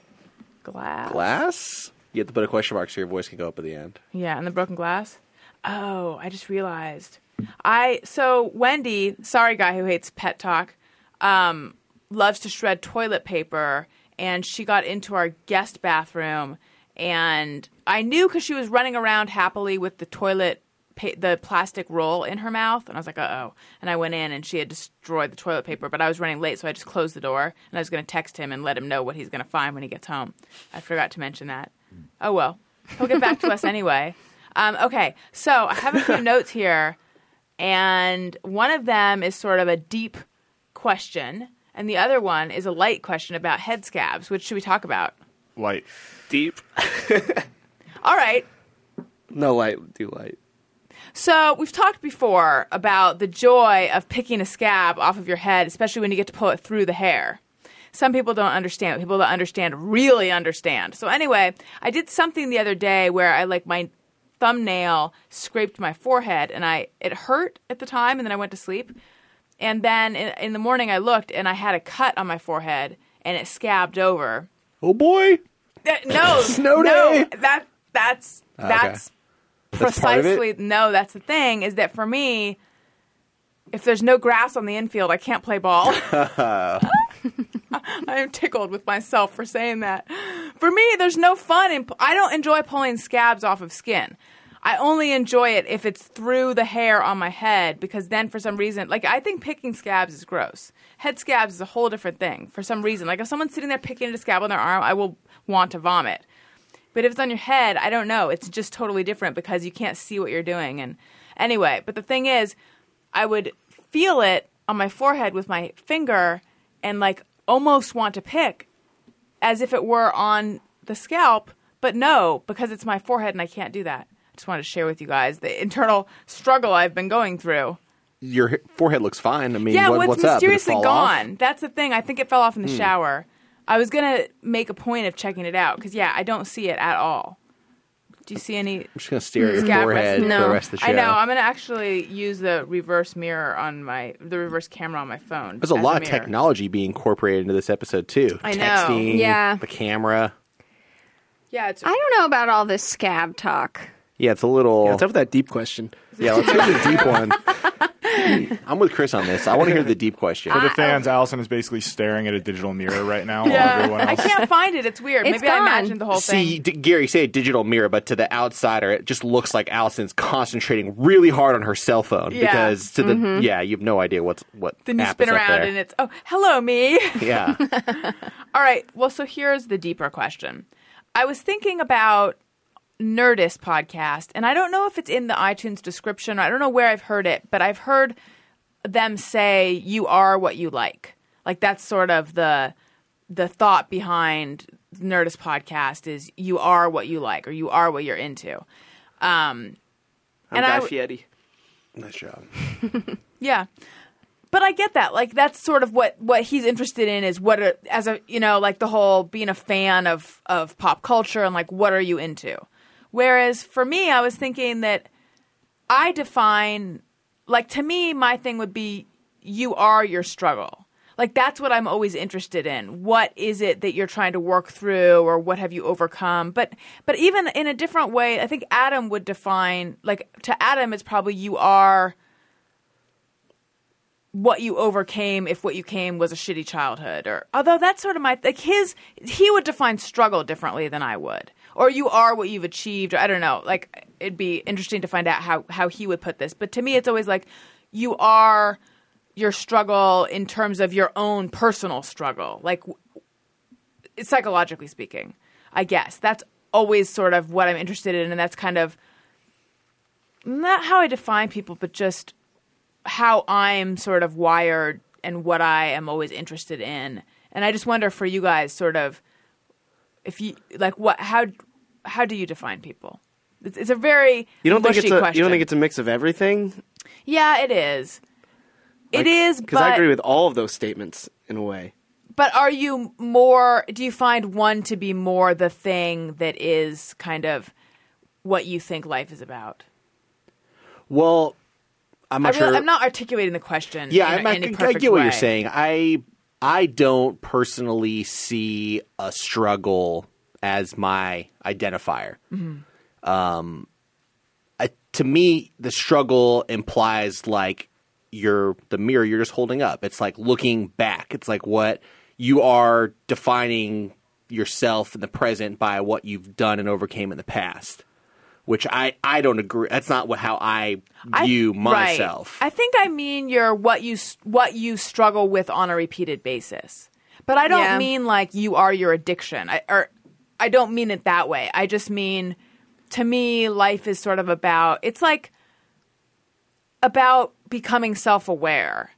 glass. glass. You have to put a question mark so your voice can go up at the end. Yeah, and the broken glass. Oh, I just realized. I so Wendy, sorry guy who hates pet talk, um, loves to shred toilet paper, and she got into our guest bathroom, and I knew because she was running around happily with the toilet. Pa- the plastic roll in her mouth, and I was like, "Uh oh!" And I went in, and she had destroyed the toilet paper. But I was running late, so I just closed the door, and I was going to text him and let him know what he's going to find when he gets home. I forgot to mention that. Oh well, he'll get back to us anyway. Um, okay, so I have a few notes here, and one of them is sort of a deep question, and the other one is a light question about head scabs. Which should we talk about? Light. Deep. All right. No light. Do light. So we've talked before about the joy of picking a scab off of your head, especially when you get to pull it through the hair. Some people don't understand. People that understand really understand. So anyway, I did something the other day where I like my thumbnail scraped my forehead, and I it hurt at the time, and then I went to sleep. And then in, in the morning, I looked, and I had a cut on my forehead, and it scabbed over. Oh boy! Uh, no, Snow no, day. that that's Okay. That's That's part of it? precisely no. That's the thing is that for me, if there's no grass on the infield, I can't play ball. I am tickled with myself for saying that. For me, there's no fun in. I don't enjoy pulling scabs off of skin. I only enjoy it if it's through the hair on my head because then for some reason, like I think picking scabs is gross. Head scabs is a whole different thing for some reason. Like if someone's sitting there picking at a scab on their arm, I will want to vomit. But if it's on your head, I don't know. It's just totally different because you can't see what you're doing. And anyway, but the thing is, I would feel it on my forehead with my finger and like almost want to pick as if it were on the scalp, but no, because it's my forehead and I can't do that. I just wanted to share with you guys the internal struggle I've been going through. Your forehead looks fine. I mean, yeah, what, well, what's it's up? It mysteriously off? Hmm. gone. That's the thing. I think it fell off in the shower. I was gonna make a point of checking it out because yeah, I don't see it at all. Do you see any I'm just gonna stare at your Scab forehead residue. for No. the rest of the show. I know. I'm gonna actually use the reverse mirror on my the reverse camera on my phone. There's a as lot of mirror. technology being incorporated into this episode too. I know. Texting, Yeah. the camera. Yeah, it's I don't know about all this scab talk. Yeah, it's a little. It's up with that deep question? Yeah, let's hear the deep one. I'm with Chris on this. I want to hear the deep question. For the fans, Alison is basically staring at a digital mirror right now. while yeah. I can't find it. It's weird. It's Maybe I gone. imagined the whole See, thing. D- Gary, say a digital mirror, but to the outsider, it just looks like Alison's concentrating really hard on her cell phone Yeah. because to the mm-hmm. yeah, you have no idea what's what. Then you app spin around and it's oh hello me. yeah. All right. Well, so here's the deeper question. I was thinking about Nerdist podcast, and I don't know if it's in the iTunes description. I don't know where I've heard it, but I've heard them say you are what you like. Like that's sort of the the thought behind Nerdist podcast is you are what you like or you are what you're into. Um, I'm And I Guy w- Fieri. nice job. Yeah. But I get that. Like that's sort of what what he's interested in is what are, as a you know like the whole being a fan of of pop culture and like what are you into. Whereas for me I was thinking that I define like to me my thing would be you are your struggle. Like that's what I'm always interested in. What is it that you're trying to work through or what have you overcome? But but even in a different way, I think Adam would define like to Adam it's probably you are what you overcame if what you came was a shitty childhood or although that's sort of my like his he would define struggle differently than I would or you are what you've achieved or I don't know like it'd be interesting to find out how how he would put this but to me it's always like you are your struggle in terms of your own personal struggle like psychologically speaking I guess that's always sort of what I'm interested in and that's kind of not how I define people but just how I'm sort of wired and what I am always interested in. And I just wonder for you guys, sort of, if you like what how how do you define people? It's, it's a very You don't think it's a question. you don't think it's a mix of everything? yeah, it is. it is, because I agree with all of those statements in a way. but are you more? Do you find one to be more the thing that is kind of what you think life is about? Well, I'm I not really, sure. I'm not articulating the question. Yeah, in, I, I, in a I perfect get what way. you're saying. I I don't personally see a struggle as my identifier. Mm-hmm. Um, I, to me, the struggle implies like you're the mirror you're just holding up. It's like looking back. It's like what you are defining yourself in the present by what you've done and overcame in the past. Which I, I don't agree. That's not what how I I- view right. myself. I think I mean your what you what you struggle with on a repeated basis. But I don't Yeah. mean like you are your addiction. I or I don't mean it that way. I just mean to me life is sort of about it's like about becoming self-aware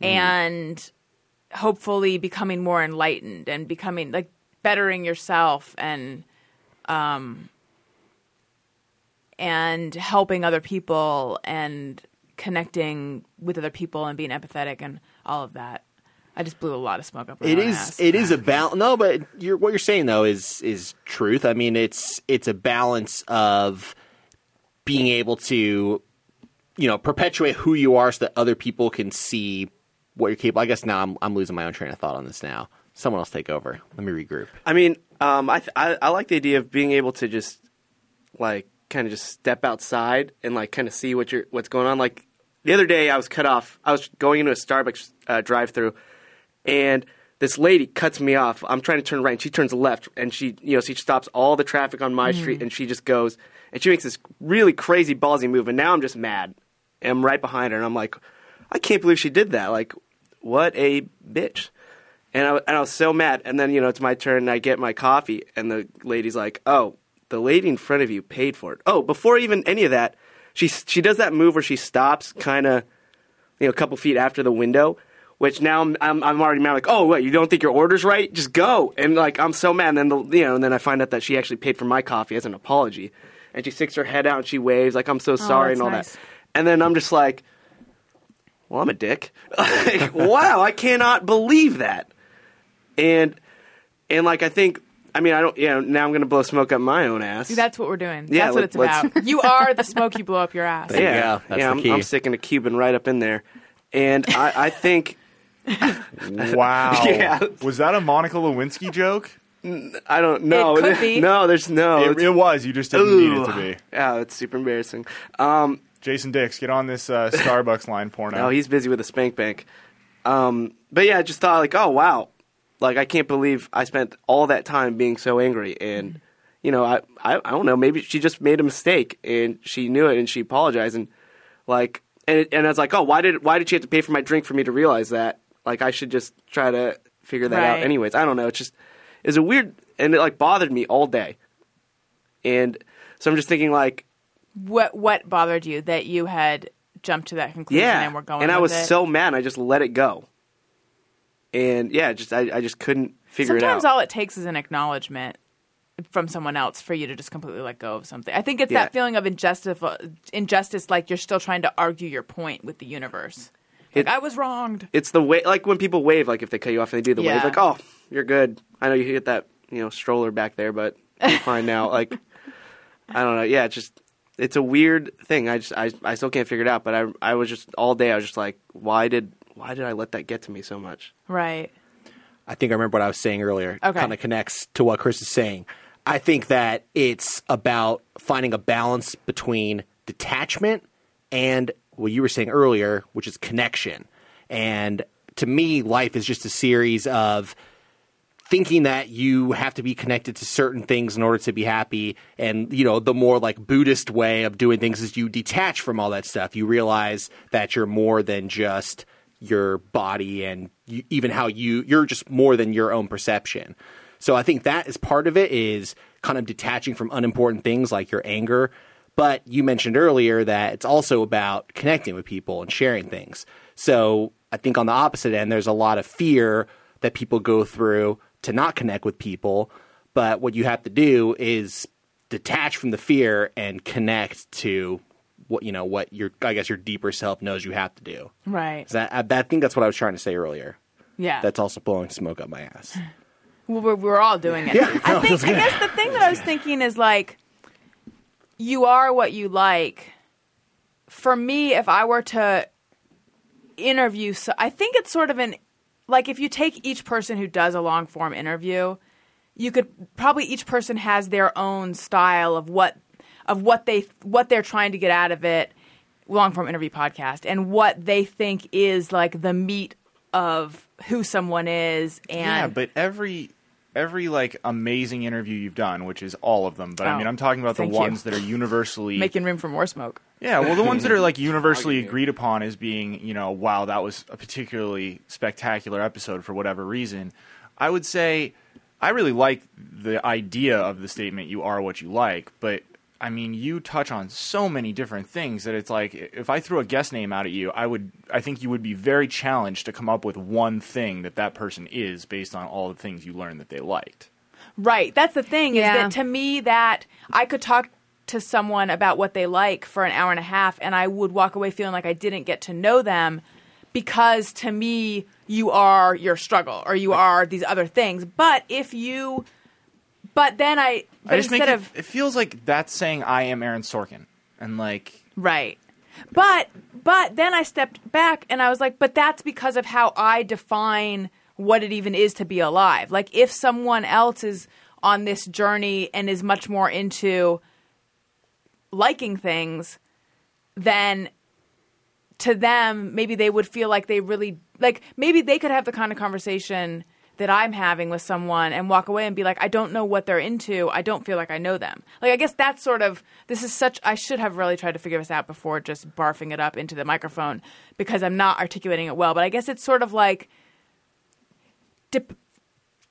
and hopefully becoming more enlightened and becoming like bettering yourself and um and helping other people and connecting with other people and being empathetic and all of that. I just blew a lot of smoke up. my It own is. ass. It is a balance. No, but you're, what you're saying though is is truth. I mean, it's it's a balance of being able to, you know, perpetuate who you are so that other people can see what you're capable. I guess now I'm I'm losing my own train of thought on this. Now, someone else take over. Let me regroup. I mean, um, I, th- I I like the idea of being able to just like kind of just step outside and like kind of see what you're what's going on. Like the other day, I was cut off. I was going into a Starbucks uh, drive-through, and this lady cuts me off. I'm trying to turn right, and she turns left, and she, you know, she stops all the traffic on my street, mm. and she just goes, and she makes this really crazy ballsy move, and now I'm just mad. And I'm right behind her, and I'm like, I can't believe she did that. Like, what a bitch. And I, and I was so mad. And then, you know, it's my turn, and I get my coffee, and the lady's like, oh, the lady in front of you paid for it. Oh, before even any of that, she, she does that move where she stops kind of, you know, a couple feet after the window, which now I'm, I'm, I'm already mad. Like, oh, what, you don't think your order's right? Just go. And, like, I'm so mad. And then, the, you know, and then I find out that she actually paid for my coffee as an apology. And she sticks her head out and she waves, like, I'm so oh, sorry that's and all nice. that. And then I'm just like, well, I'm a dick. like, wow, I cannot believe that. And and like I think I mean I don't you know now I'm gonna blow smoke up my own ass. That's what we're doing. Yeah, That's what it's about. you are the smoke you blow up your ass. There yeah, go. That's yeah. the I'm, key. I'm sticking a Cuban right up in there, and I, I think Wow. Yeah. Was that a Monica Lewinsky joke? I don't know. It could be. No, there's no. It, it was. You just didn't need it to be. Yeah, it's super embarrassing. Um, Jason Dix, get on this uh, Starbucks line porno. no, he's busy with a spank bank. Um, but yeah, I just thought like, oh wow, like I can't believe I spent all that time being so angry, and you know, I, I I don't know, maybe she just made a mistake and she knew it and she apologized and like and it, and I was like, oh, why did why did she have to pay for my drink for me to realize that? Like I should just try to figure that out anyways. I don't know. It's just it's a weird and it like bothered me all day, and so I'm just thinking like. What what bothered you that you had jumped to that conclusion Yeah, and we're going and I was it? so mad, I just let it go. And yeah, just I, I just couldn't figure Sometimes it out. Sometimes all it takes is an acknowledgement from someone else for you to just completely let go of something. I think it's Yeah. that feeling of injustice, injustice, like you're still trying to argue your point with the universe. Like I was wronged. it's the way, like when people wave, like if they cut you off and they do the Yeah. wave, like oh, you're good. I know you hit that you know stroller back there, but you're fine now. Like I don't know. Yeah, it's just it's a weird thing. I just I I still can't figure it out. But I I was just all day. I was just like, why did why did I let that get to me so much? Right. I think I remember what I was saying earlier. Okay. Kind of connects to what Chris is saying. I think that it's about finding a balance between detachment and what you were saying earlier, which is connection. And to me, life is just a series of thinking that you have to be connected to certain things in order to be happy. And you know the more like buddhist way of doing things is you detach from all that stuff. You realize that you're more than just your body and you, even how you you're just more than your own perception. So i think that is part of it is kind of detaching from unimportant things like your anger but you mentioned earlier that it's also about connecting with people and sharing things so i think on the opposite end there's a lot of fear that people go through to not connect with people. But what you have to do is detach from the fear and connect to what you know what your I guess your deeper self knows you have to do. Right. I, I, I think that's what I was trying to say earlier. Yeah. That's also blowing smoke up my ass. Well, we're, we're all doing it. Yeah, I no, think. I guess the thing that I was thinking is like, you are what you like. For me, if I were to interview, so I think it's sort of an like if you take each person who does a long form interview, you could probably each person has their own style of what of what they what they're trying to get out of it long form interview podcast and what they think is like the meat of who someone is and yeah, but every every like amazing interview you've done, which is all of them, but Oh, I mean, I'm talking about the thank you. ones that are universally making room for more smoke. Yeah, well, the ones that are like universally agreed upon as being, you know, wow, that was a particularly spectacular episode for whatever reason. I would say I really like the idea of the statement "you are what you like," but I mean, you touch on so many different things that it's like if I threw a guest name out at you, I would, I think you would be very challenged to come up with one thing that that person is based on all the things you learned that they liked. Right. That's the thing is that to me that I could talk to someone about what they like for an hour and a half and I would walk away feeling like I didn't get to know them because to me you are your struggle or you are these other things. But if you but then I but I just make instead it, of it feels like that's saying I am Aaron Sorkin, and like Right. But but then I stepped back and I was like, but that's because of how I define what it even is to be alive. Like if someone else is on this journey and is much more into liking things, then to them maybe they would feel like they really like maybe they could have the kind of conversation that I'm having with someone and walk away and be like, I don't know what they're into. I don't feel like I know them. Like, I guess that's sort of, this is such, I should have really tried to figure this out before just barfing it up into the microphone because I'm not articulating it well. But I guess it's sort of like, dip,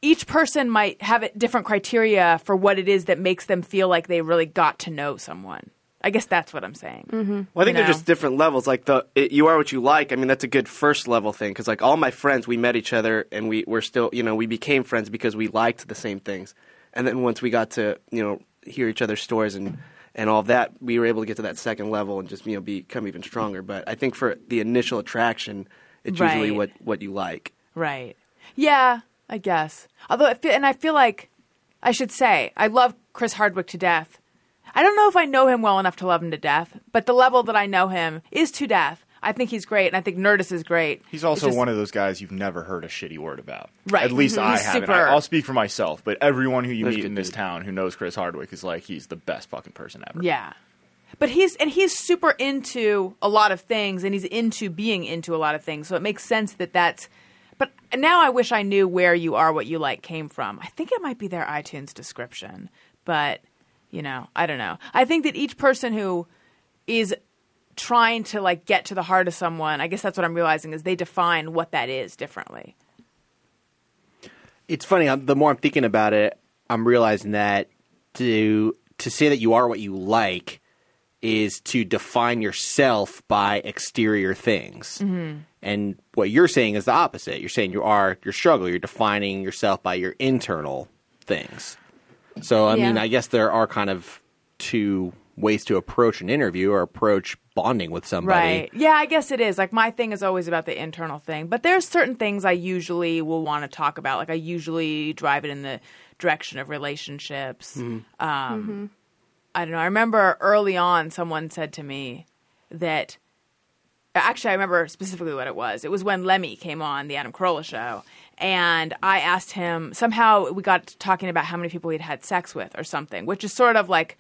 each person might have different criteria for what it is that makes them feel like they really got to know someone. I guess that's what I'm saying. Mm-hmm. Well, I think You they're just different levels. Like the it, you are what you like. I mean, that's a good first level thing because like all my friends, we met each other and we were still, you know, we became friends because we liked the same things. And then once we got to, you know, hear each other's stories and and all of that, we were able to get to that second level and just you know become even stronger. But I think for the initial attraction, it's usually what what you like. Right. Yeah, I guess. Although, I feel, and I feel like I should say I love Chris Hardwick to death. I don't know if I know him well enough to love him to death, but the level that I know him is to death. I think he's great, and I think Nerdist is great. He's also just- one of those guys you've never heard a shitty word about. Right. At least Mhm. I He's haven't. super- I, will speak for myself, but everyone who you That's meet in this dude. town who knows Chris Hardwick is like he's the best fucking person ever. Yeah. But he's and he's super into a lot of things and he's into being into a lot of things. So it makes sense that that's but now I wish I knew where you are what you like came from. I think it might be their iTunes description, but you know, I don't know. I think that each person who is trying to like get to the heart of someone, I guess that's what I'm realizing is they define what that is differently. it's funny. I'm, the more I'm thinking about it, I'm realizing that to to say that you are what you like is to define yourself by exterior things. Mm-hmm. And what you're saying is the opposite. You're saying you are your struggle. You're defining yourself by your internal things. So I mean, I guess there are kind of two ways to approach an interview or approach bonding with somebody. Right. Yeah, I guess it is. Like my thing is always about the internal thing, but there's certain things I usually will want to talk about. Like I usually drive it in the direction of relationships. Um, I don't know. I remember early on, someone said to me that. Actually, I remember specifically what it was. It was when Lemmy came on the Adam Carolla show, and I asked him. Somehow, we got to talking about how many people he'd had sex with, or something, which is sort of like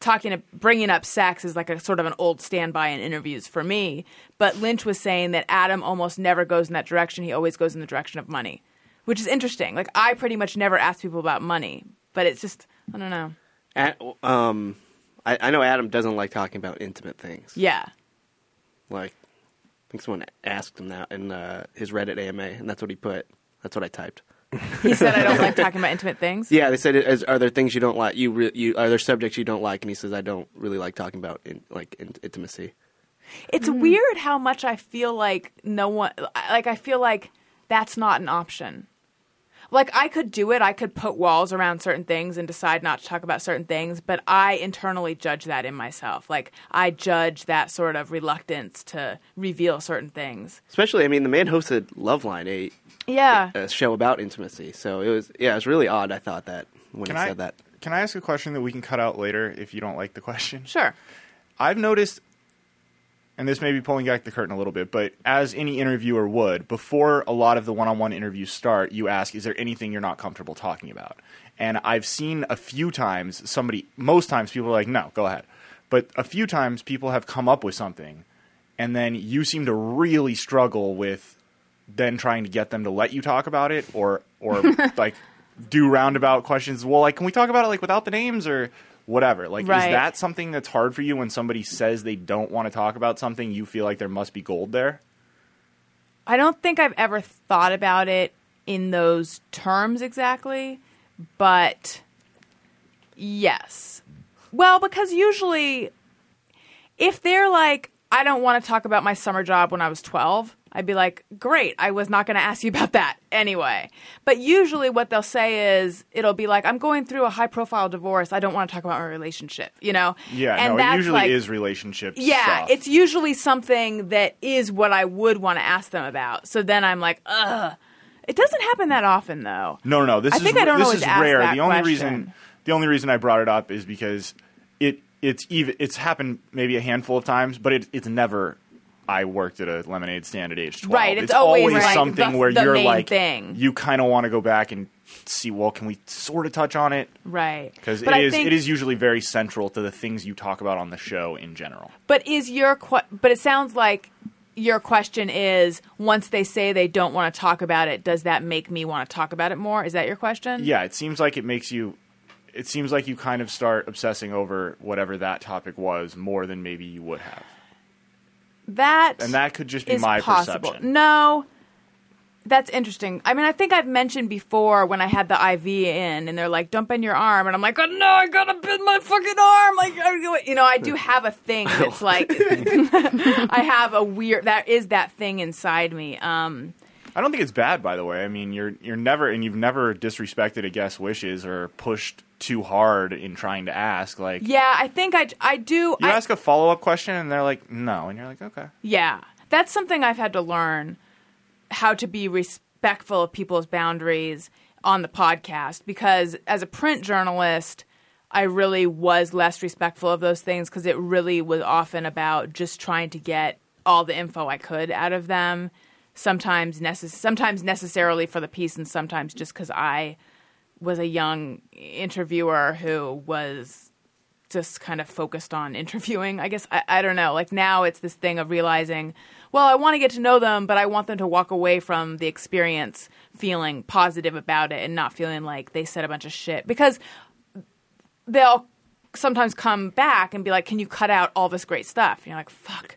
talking bringing up sex is like a sort of an old standby in interviews for me but lynch was saying that adam almost never goes in that direction he always goes in the direction of money which is interesting like i pretty much never ask people about money but it's just i don't know At, um, I, I know Adam doesn't like talking about intimate things. yeah Like, think someone asked him that in uh, his Reddit AMA, and that's what he put. That's what I typed. he said i don't like talking about intimate things Yeah, they said, is, "Are there things you don't like? You, re- you are there subjects you don't like?" And he says, "I don't really like talking about in, like in, intimacy." it's weird how much i feel like no one like i feel like that's not an option like I could do it. I could put walls around certain things and decide not to talk about certain things, but I internally judge that in myself. Like I judge that sort of reluctance to reveal certain things. Especially, I mean, the man hosted Loveline, a, Yeah. a show about intimacy. So it was, yeah, it was really odd. I thought that when Can he I said that. Can I ask a question that we can cut out later if you don't like the question? Sure. I've noticed, and this may be pulling back the curtain a little bit, but as any interviewer would, before a lot of the one on one interviews start, you ask, is there anything you're not comfortable talking about? And I've seen a few times somebody, most times people are like, no, go ahead. But a few times people have come up with something, and then you seem to really struggle with then trying to get them to let you talk about it or, or like, do roundabout questions. Well, like, can we talk about it like without the names or whatever? Like, Right. is that something that's hard for you when somebody says they don't want to talk about something? You feel like there must be gold there. I don't think I've ever thought about it in those terms exactly, but yes. Well, because usually if they're like, I don't want to talk about my summer job when I was 12, I'd be like, great, I was not going to ask you about that anyway. But usually what they'll say is, it'll be like, I'm going through a high profile divorce. I don't want to talk about my relationship, you know? Yeah, and no, it usually like, is relationship yeah, stuff. it's usually something that is what I would want to ask them about. So then I'm like, ugh. It doesn't happen that often, though. No, no, no. This I is think I don't this always is rare. the only question. reason the only reason I brought it up is because it's even it's happened maybe a handful of times, but it, it's never. I worked at a lemonade stand at age twelve. Right, it's always, like, something the- where the you're like thing. you kind of want to go back and see. Well, can we sort of touch on it? Right. Because it I is think, it is usually very central to the things you talk about on the show in general. But is your que- but it sounds like your question is once they say they don't want to talk about it, does that make me want to talk about it more? Is that your question? Yeah, it seems like it makes you. It seems like you kind of start obsessing over whatever that topic was more than maybe you would have, That and that could just be my possible. perception. No, that's interesting. I mean, I think I've mentioned before when I had the IV in, and they're like, "Don't bend your arm," and I'm like, "Oh no, I gotta bend my fucking arm!" Like, I- you know, I do have a thing that's like, I have a weird. That is that thing inside me. Um, I don't think it's bad, by the way. I mean, you're you're never and you've never disrespected a guest's wishes or pushed too hard in trying to ask. Like, yeah, I think I I do. you I, ask a follow up question and they're like, no, and you're like, okay. Yeah, that's something I've had to learn how to be respectful of people's boundaries on the podcast because as a print journalist, I really was less respectful of those things because it really was often about just trying to get all the info I could out of them. Sometimes, necess- sometimes necessarily for the piece, and sometimes just because I was a young interviewer who was just kind of focused on interviewing. I guess I, I don't know. Like now it's this thing of realizing, well, I want to get to know them, but I want them to walk away from the experience feeling positive about it and not feeling like they said a bunch of shit because they'll sometimes come back and be like, "Can you cut out all this great stuff?" And you're like, "Fuck."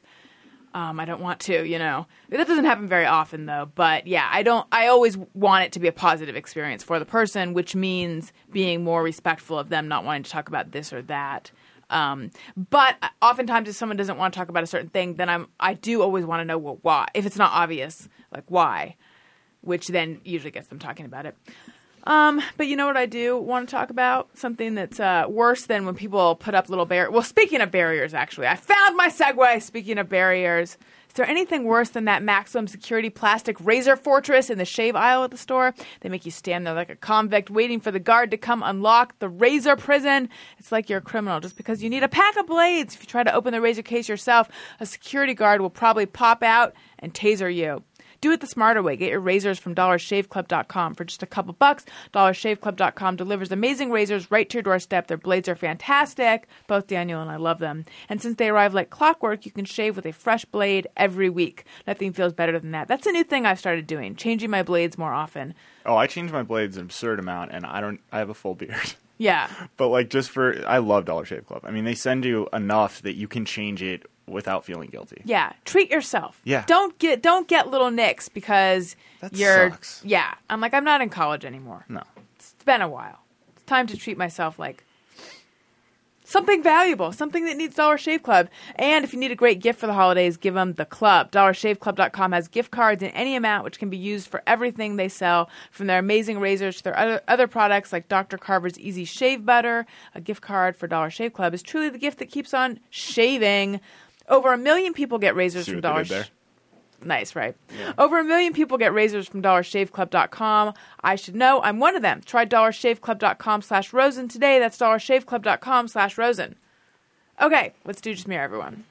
Um, I don't want to, you know. That doesn't happen very often, though. But yeah, I don't. I always want it to be a positive experience for the person, which means being more respectful of them, not wanting to talk about this or that. Um, but oftentimes, if someone doesn't want to talk about a certain thing, then I'm. I do always want to know well, why. If it's not obvious, like why, which then usually gets them talking about it. Um, but you know what I do want to talk about? Something that's uh, worse than when people put up little barriers. Well, speaking of barriers, actually, I found my segue. Speaking of barriers, is there anything worse than that maximum security plastic razor fortress in the shave aisle at the store? They make you stand there like a convict waiting for the guard to come unlock the razor prison. It's like you're a criminal just because you need a pack of blades. If you try to open the razor case yourself, a security guard will probably pop out and taser you. Do it the smarter way. Get your razors from dollarshaveclub.com for just a couple bucks. Dollarshaveclub.com delivers amazing razors right to your doorstep. Their blades are fantastic. Both Daniel and I love them. And since they arrive like clockwork, you can shave with a fresh blade every week. Nothing feels better than that. That's a new thing I've started doing, changing my blades more often. Oh, I change my blades an absurd amount, and I don't. I have a full beard. Yeah. But like, just for I love Dollar Shave Club. I mean, they send you enough that you can change it without feeling guilty. Yeah, treat yourself. Yeah. Don't get don't get little nicks because That you're sucks. Yeah. I'm like I'm not in college anymore. No. It's been a while. It's time to treat myself like something valuable, something that needs Dollar Shave Club. And if you need a great gift for the holidays, give them the club. DollarShaveClub.com has gift cards in any amount, which can be used for everything they sell, from their amazing razors to their other, other products like Dr. Carver's Easy Shave Butter. A gift card for Dollar Shave Club is truly the gift that keeps on shaving. Over a million people get razors See from what Dollar did there? Sh- Nice, right? Over a million people get razors from DollarShaveClub.com. I should know. I'm one of them. Try DollarShaveClub.com slash Rosen today. That's DollarShaveClub.com slash Rosen. Okay, let's do just me or everyone.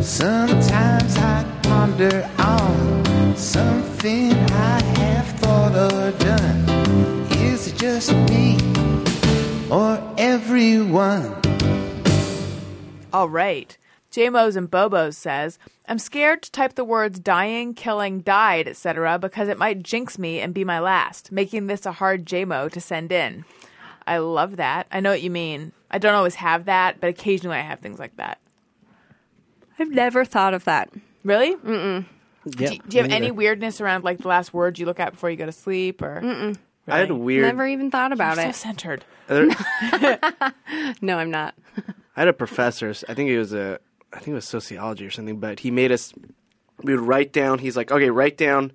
Sometimes I ponder on something I have thought or done. Is it just me or everyone? All right. JMOs and Bobos says, I'm scared to type the words dying, killing, died, etc., because it might jinx me and be my last, making this a hard JMO to send in. I love that. I know what you mean. I don't always have that, but occasionally I have things like that. I've never thought of that. Really? Mm-mm. do, do you have any weirdness around like the last words you look at before you go to sleep, or Mm-mm. I had a weird. Never even thought about You're it. so centered. no, I'm not. I had a professor. I think it was a, I think it was sociology or something. But he made us. We would write down. He's like, okay, write down,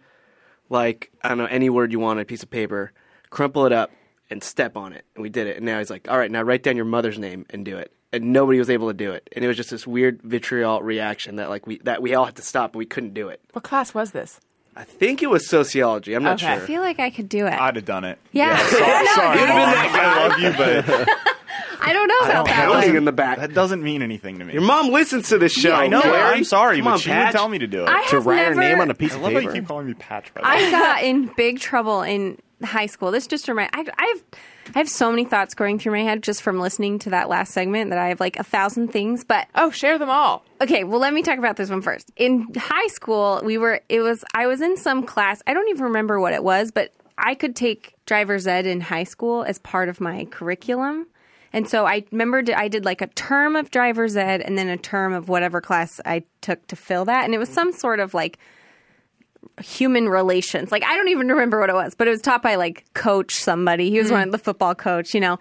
like I don't know any word you want on a piece of paper, crumple it up, and step on it. And we did it. And now he's like, all right, now write down your mother's name and do it. And nobody was able to do it. And it was just this weird vitriol reaction that like we that we all had to stop, but we couldn't do it. What class was this? I think it was sociology. I'm not Okay. sure. I feel like I could do it. I'd have done it. Yeah. sorry, sorry. You'd have been that I love you, but I don't know about that Pounding one. in the back. that doesn't mean anything to me. Your mom listens to this show. I know. Gary. I'm sorry, Come but on, she Patch. would tell me to do it. I to have write never, her name on a piece of paper. I of love how paper. you keep calling me Patch. By the way. I got in big trouble in high school. This just remind I, I've I have so many thoughts going through my head just from listening to that last segment that I have like a thousand things. But Oh, share them all. okay, well, let me talk about this one first. In high school, we were, it was, I was in some class. I don't even remember what it was, but I could take driver's ed in high school as part of my curriculum. And so I remember I did like a term of driver's ed and then a term of whatever class I took to fill that. And it was some sort of like human relations. Like I don't even remember what it was, but it was taught by like coach somebody. He was one mm. of the football coach, you know.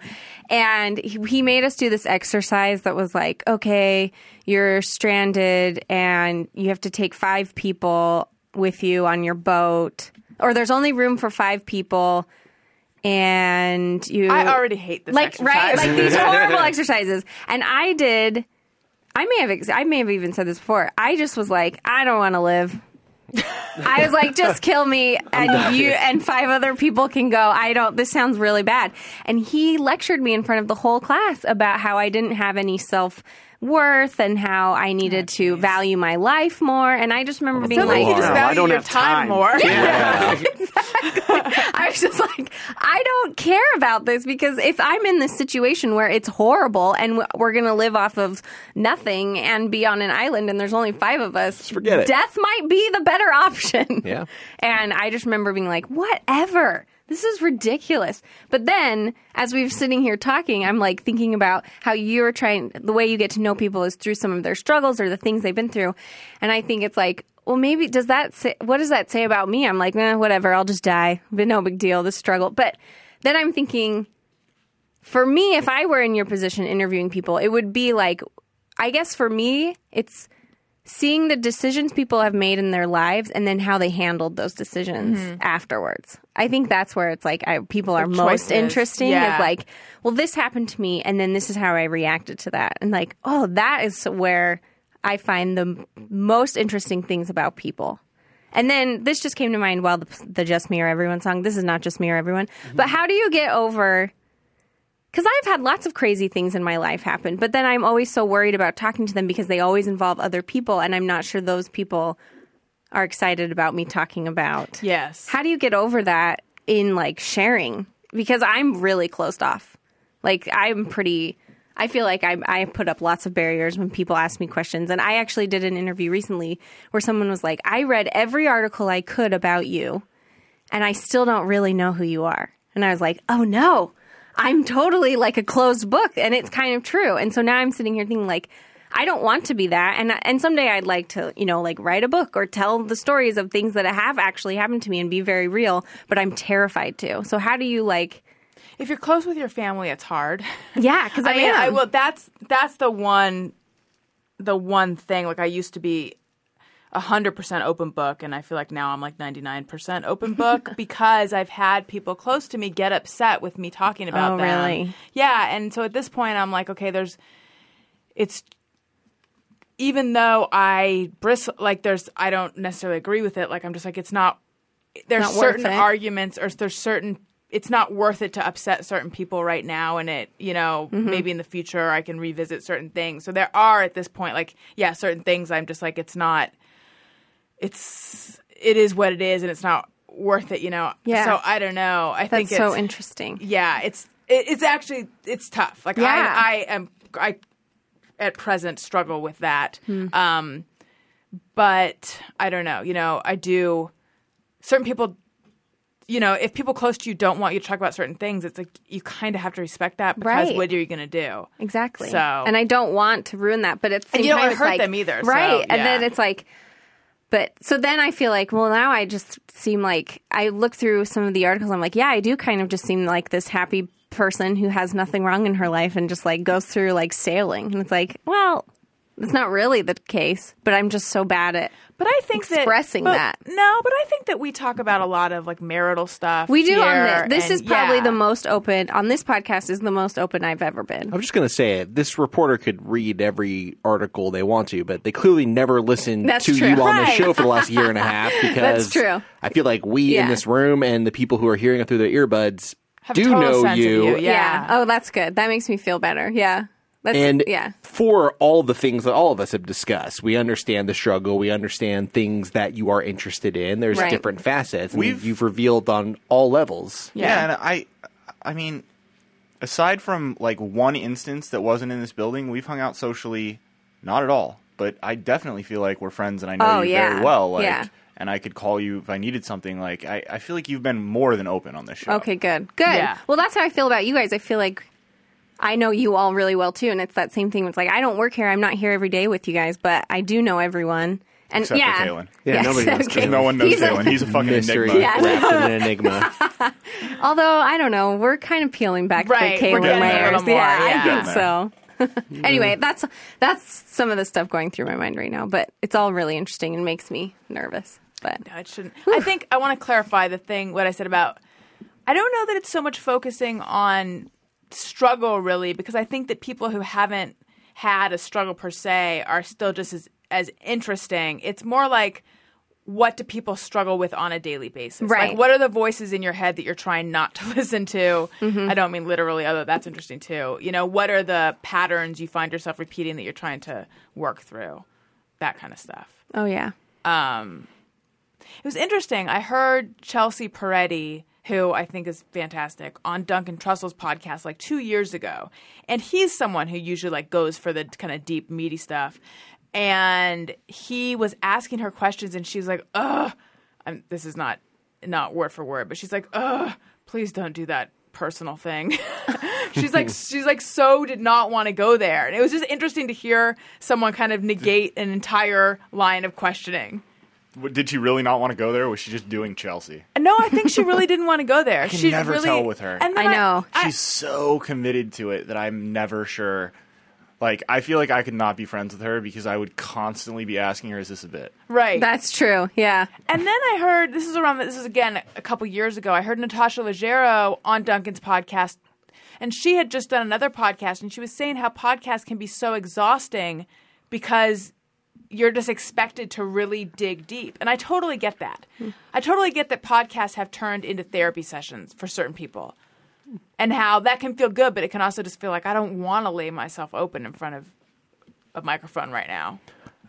And he, he made us do this exercise that was like, okay, you're stranded and you have to take 5 people with you on your boat or there's only room for 5 people and you I already hate this like right? like these horrible exercises. And i did i may have ex- i may have even said this before. I just was like i don't want to live. I was like just kill me and you and five other people can go. I don't this sounds really bad. And he lectured me in front of the whole class about how i didn't have any self worth and how i needed to value my life more and i just remember being like like you just No, I value don't your have time, time. more. I was just like, I don't care about this because if I'm in this situation where it's horrible and we're going to live off of nothing and be on an island and there's only five of us, forget it. Death might be the better option. Yeah. And I just remember being like, whatever. This is ridiculous. But then, as we've sitting here talking, I'm like thinking about how you're trying, the way you get to know people is through some of their struggles or the things they've been through. And I think it's like, well, maybe does that say, what does that say about me? I'm like, eh, whatever, I'll just die. But no big deal, this struggle. But then I'm thinking, for me, if I were in your position interviewing people, it would be like, I guess for me, it's seeing the decisions people have made in their lives and then how they handled those decisions mm-hmm. afterwards. I think that's where it's like I, people are most interesting Yeah. is like, well, this happened to me and then this is how I reacted to that. And like, oh, that is where I find the most interesting things about people. And then this just came to mind while the, the Just Me or Everyone song. This is not Just Me or Everyone. But mm-hmm. how do you get over because I've had lots of crazy things in my life happen, but then I'm always so worried about talking to them because they always involve other people, and I'm not sure those people are excited about me talking about. Yes. How do you get over that in like sharing? Because I'm really closed off. Like I'm pretty. I feel like I, I put up lots of barriers when people ask me questions. And I actually did an interview recently where someone was like, I read every article I could about you, and I still don't really know who you are. And I was like, oh no, I'm totally like a closed book. And it's kind of true. And so now I'm sitting here thinking, like, I don't want to be that. And, and someday I'd like to, you know, like write a book or tell the stories of things that have actually happened to me and be very real, but I'm terrified to. So how do you like, If you're close with your family, it's hard. yeah, because I, I mean, am. I will. That's that's the one, the one thing. Like I used to be hundred percent open book, and I feel like now I'm like ninety nine percent open book because I've had people close to me get upset with me talking about Oh, them. really? Yeah, and so at this point, I'm like, okay, there's, it's. Even though I bristle, like there's, I don't necessarily agree with it. Like I'm just like, it's not. There's Not certain arguments, or there's certain. It's not worth it to upset certain people right now, and it, you know, Mm-hmm. maybe in the future I can revisit certain things. So there are at this point, like, yeah, certain things I'm just like, it's not. It's it is what it is, and it's not worth it, you know. Yeah. So I don't know. I think That's so interesting. yeah, it's it, it's actually it's tough. Like Yeah. I I am I at present struggle with that. Hmm. Um but I don't know, you know, I do certain people you know, if people close to you don't want you to talk about certain things, it's like you kind of have to respect that because Right. what are you going to do? Exactly. So- and I don't want to ruin that, but it's And you don't hurt them either, so, right? and then it's like, but so then I feel like, well, now I just seem like I look through some of the articles. I'm like, yeah, I do kind of just seem like this happy person who has nothing wrong in her life and just like goes through like sailing. And it's like, well, it's not really the case, but I'm just so bad at. But I think Expressing that, that. No, but I think that we talk about a lot of like marital stuff. We do on here, this. This and- is probably yeah. the most open on this podcast. Is the most open I've ever been. I'm just going to say it. This reporter could read every article they want to, but they clearly never listened That's to true. you on this Right. show for the last year and a half because true. I feel like we in this room and the people who are hearing it through their earbuds Have a do total know sense of you. you, yeah. Oh, that's good. That makes me feel better. Yeah. That's, And yeah. for all the things that all of us have discussed, we understand the struggle. We understand things that you are interested in. There's Right. different facets. We've- you've revealed on all levels. Yeah. and I, I mean, aside from like one instance that wasn't in this building, we've hung out socially, not at all. But I definitely feel like we're friends, and I know Oh, you yeah. very well. Like, Yeah. and I could call you if I needed something. Like, I, I feel like you've been more than open on this show. Okay, good. Good. Yeah. Well, that's how I feel about you guys. I feel like I know you all really well too, and it's that same thing. It's like I don't work here. I'm not here every day with you guys, but I do know everyone. And Except for yeah, Caelan. Yeah, nobody knows except Caelan. No one knows He's a- Caelan. He's a fucking Mystery enigma. Yeah. wrapped in an enigma. Although I don't know, we're kind of peeling back Right, the Caelan getting there a layers. more, yeah, yeah. I think so. anyway, that's that's some of the stuff going through my mind right now, but it's all really interesting and makes me nervous. But No, it shouldn't. I think I want to clarify the thing what I said about. I don't know that it's so much focusing on struggle really because I think that people who haven't had a struggle per se are still just as as interesting. It's more like what do people struggle with on a daily basis? Right. Like what are the voices in your head that you're trying not to listen to? Mm-hmm. I don't mean literally, although that's interesting too. You know, what are the patterns you find yourself repeating that you're trying to work through? That kind of stuff. oh yeah, um, It was interesting. I heard Chelsea Peretti, who I think is fantastic, on Duncan Trussell's podcast like two years ago, and he's someone who usually like goes for the kind of deep, meaty stuff. And he was asking her questions, and she's like, "Ugh," this is not not word for word, but she's like, "Ugh, please don't do that." personal thing she's like she's like so did not want to go there and it was just interesting to hear someone kind of negate an entire line of questioning Did she really not want to go there? Or was she just doing Chelsea? no, I think she really didn't want to go there. I can she never really, tell with her. And I know. She's so committed to it that I'm never sure. Like, I feel like I could not be friends with her because I would constantly be asking her, "Is this a bit?" right. that's true. Yeah, and then I heard this is around. This is again a couple years ago. I heard Natasha Leggero on Duncan's podcast, and she had just done another podcast, and she was saying how podcasts can be so exhausting because you're just expected to really dig deep. And I totally get that. I totally get that podcasts have turned into therapy sessions for certain people. And how that can feel good, but it can also just feel like I don't want to lay myself open in front of a microphone right now.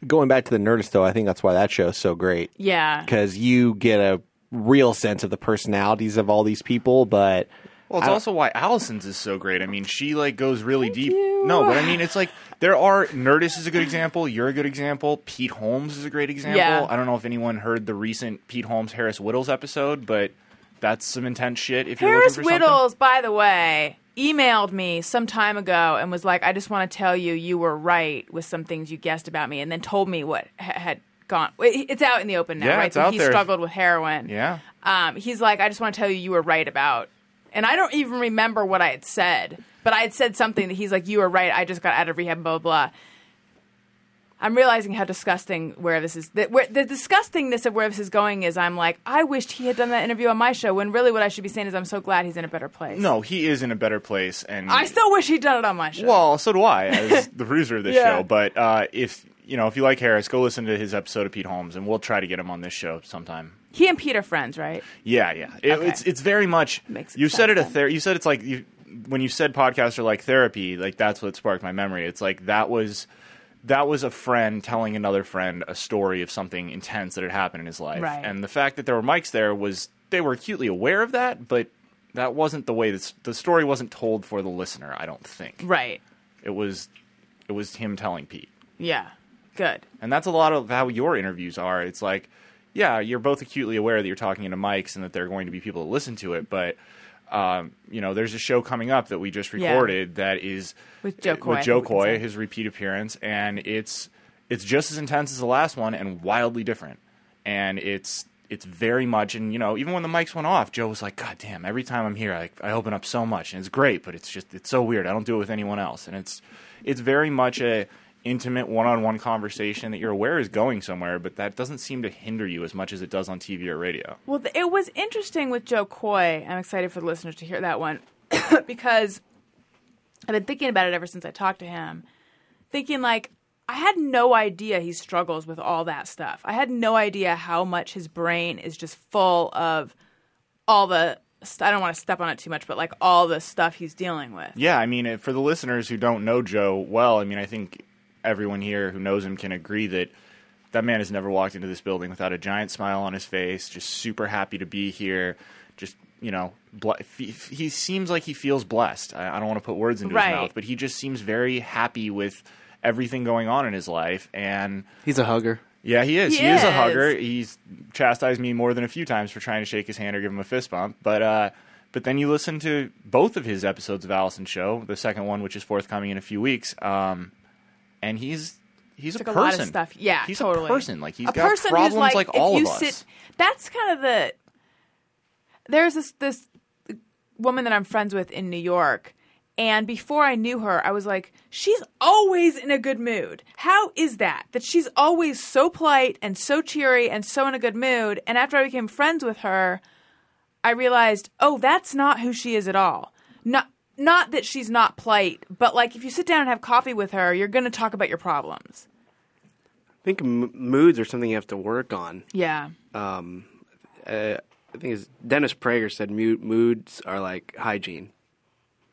Going back to the Nerdist, though, I think that's why that show is so great. Yeah. Because you get a real sense of the personalities of all these people, but Well, it's also why Alison's is so great. I mean, she like goes really deep. No, but I mean, it's like there are Nerdist is a good example. You're a good example. Pete Holmes is a great example. Yeah. I don't know if anyone heard the recent Pete Holmes Harris Wittels episode, but that's some intense shit. If you're Harris looking for something. Wittels, by the way, emailed me some time ago and was like, "I just want to tell you, you were right with some things you guessed about me," and then told me what ha- had gone. It's out in the open now, Yeah, right? so he there. struggled with heroin. Yeah. Um, he's like, "I just want to tell you, you were right about," and I don't even remember what I had said, but I had said something that he's like, "You were right. I just got out of rehab." Blah blah. blah. I'm realizing how disgusting where this is. That where, the disgustingness of where this is going is. I'm like, I wished he had done that interview on my show. When really, what I should be saying is, I'm so glad he's in a better place. No, he is in a better place, and I still wish he'd done it on my show. Well, so do I as the producer of this Yeah. show. But uh, if you know, if you like Harris, go listen to his episode of Pete Holmes, and we'll try to get him on this show sometime. He and Pete are friends, right? Yeah, yeah. It, Okay. It's it's very much. Makes you said it a ther- You said it's like you when you said podcasts are like therapy. Like that's what sparked my memory. It's like that was that was a friend telling another friend a story of something intense that had happened in his life, Right. and the fact that there were mics there was they were acutely aware of that, but that wasn't the way this, the story wasn't told for the listener. I don't think Right. it was it was him telling Pete. Yeah. Good. And that's a lot of how your interviews are. It's like, yeah, you're both acutely aware that you're talking into mics and that there are going to be people that listen to it, but um, you know, there's a show coming up that we just Yeah. recorded that is With Jo Koy, with Jo we can say. Koy, his repeat appearance, and it's it's just as intense as the last one and wildly different. And it's it's very much, and you know, even when the mics went off, Jo was like, "God damn! Every time I'm here, I, I open up so much, and it's great, but it's just it's so weird. I don't do it with anyone else, and it's it's very much a intimate one-on-one conversation that you're aware is going somewhere, but that doesn't seem to hinder you as much as it does on TV or radio. Well, th- it was interesting with Jo Koy. I'm excited for the listeners to hear that one because I've been thinking about it ever since I talked to him. Thinking like I had no idea he struggles with all that stuff. I had no idea how much his brain is just full of all the. I don't want to step on it too much, but like all the stuff he's dealing with. Yeah, I mean, for the listeners who don't know Joe well, I mean, I think everyone here who knows him can agree that that man has never walked into this building without a giant smile on his face, just super happy to be here. just you know, ble- he, he seems like he feels blessed. I, I don't want to put words into Right. his mouth, but he just seems very happy with everything going on in his life. And He's a hugger. yeah, he is. He He, is. a hugger. He's chastised me more than a few times for trying to shake his hand or give him a fist bump. But uh, but then you listen to both of his episodes of Alison Show, the second one, which is forthcoming in a few weeks, um, and he's he's a Took a person. lot of stuff. Yeah, he's totally. a person. Like he's a got person problems who's like, like if all you of us. sit. That's kind of the. There's this this woman that I'm friends with in New York, and before I knew her, I was like, she's always in a good mood. How is that? That she's always so polite and so cheery and so in a good mood. And after I became friends with her, I realized, oh, that's not who she is at all. Not not that she's not polite, but like if you sit down and have coffee with her, you're going to talk about your problems. I think m- moods are something you have to work on. Yeah. Um, uh, I think it's Dennis Prager said mood, moods are like hygiene,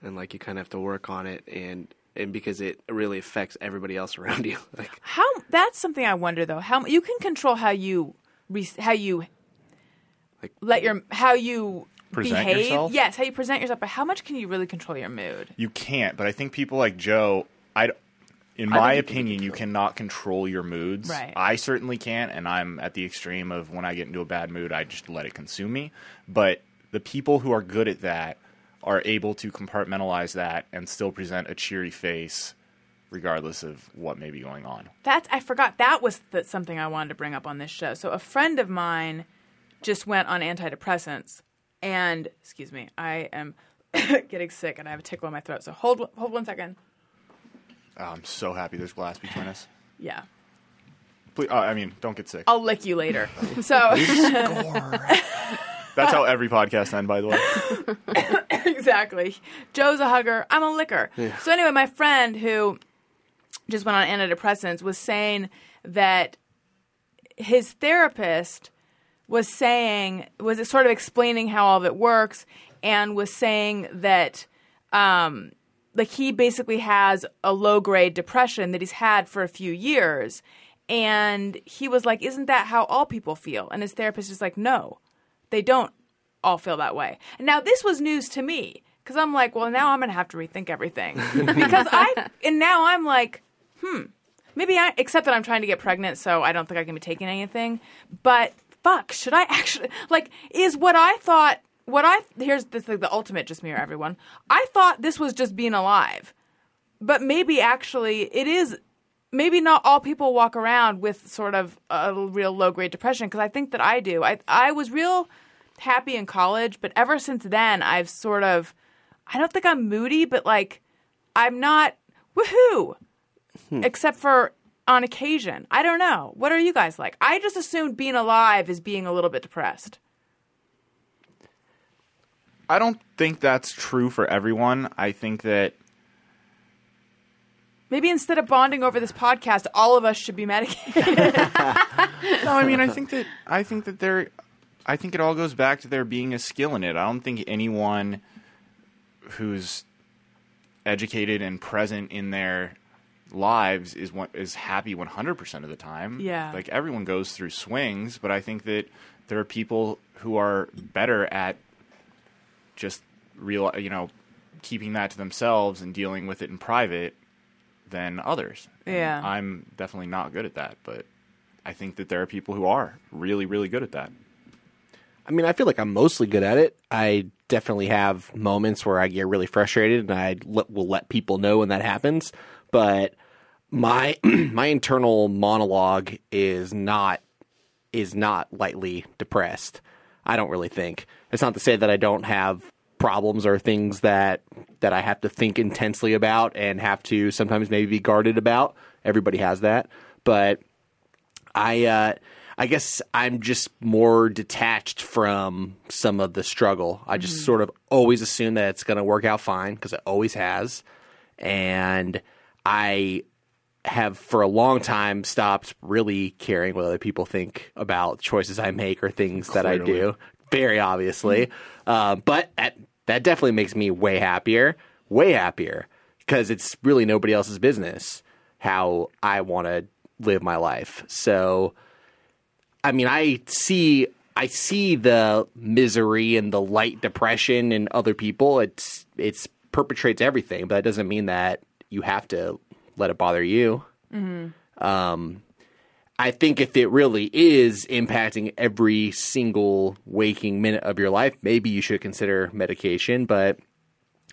and like you kind of have to work on it, and and because it really affects everybody else around you. Like How that's something I wonder though. How you can control how you how you Like- let your how you Present behave. yourself? Yes, how you present yourself. But how much can you really control your mood? You can't, but I think people like Jo, I, in I my opinion, you cannot control your moods. Right. I certainly can't, and I'm at the extreme of when I get into a bad mood, I just let it consume me. But the people who are good at that are able to compartmentalize that and still present a cheery face, regardless of what may be going on. That's I forgot that was the, something I wanted to bring up on this show. So a friend of mine just went on antidepressants, and excuse me, I am getting sick and I have a tickle in my throat. So hold hold one second. Oh, I'm so happy there's glass between us. Yeah, Please, oh, I mean, don't get sick. I'll lick you later. Oh. So That's how every podcast ends, by the way. exactly. Jo's a hugger. I'm a licker. So anyway, my friend who just went on antidepressants was saying that his therapist was saying was it sort of explaining how all of it works and was saying that um like he basically has a low grade depression that he's had for a few years and he was like isn't that how all people feel and his therapist is like no they don't all feel that way. And now this was news to me because I'm like, well, now I'm gonna have to rethink everything because I and now I'm like, hmm, maybe I except that I'm trying to get pregnant, so I don't think I can be taking anything. But fuck, should I actually like? Is what I thought? What I here's this like the ultimate just me or everyone. I thought this was just being alive, but maybe actually it is maybe not all people walk around with sort of a real low grade depression because I think that I do. I I was real happy in college, but ever since then I've sort of I don't think I'm moody, but like I'm not woohoo, hmm. except for on occasion. I don't know. What are you guys like? I just assumed being alive is being a little bit depressed. I don't think that's true for everyone. I think that Maybe instead of bonding over this podcast, all of us should be medicated. no, I mean, I think that I think that there, I think it all goes back to there being a skill in it. I don't think anyone who's educated and present in their lives is one, is happy 100% of the time. Yeah. Like everyone goes through swings, but I think that there are people who are better at just real, you know, keeping that to themselves and dealing with it in private than others. And Yeah. I'm definitely not good at that, but I think that there are people who are really, really good at that. I mean, I feel like I'm mostly good at it. I definitely have moments where I get really frustrated, and I let, will let people know when that happens. But my my internal monologue is not is not lightly depressed. I don't really think. It's not to say that I don't have problems or things that that I have to think intensely about and have to sometimes maybe be guarded about. Everybody has that, but I uh, I guess I'm just more detached from some of the struggle. I just sort of always assume that it's going to work out fine because it always has, and I have for a long time stopped really caring what other people think about choices I make or things that I do. Very obviously, uh, but at, that definitely makes me way happier, way happier because it's really nobody else's business how I want to live my life. So, I mean, I see I see the misery and the light depression in other people. It's it's perpetrates everything, but that doesn't mean that you have to let it bother you. Um, I think if it really is impacting every single waking minute of your life, maybe you should consider medication. But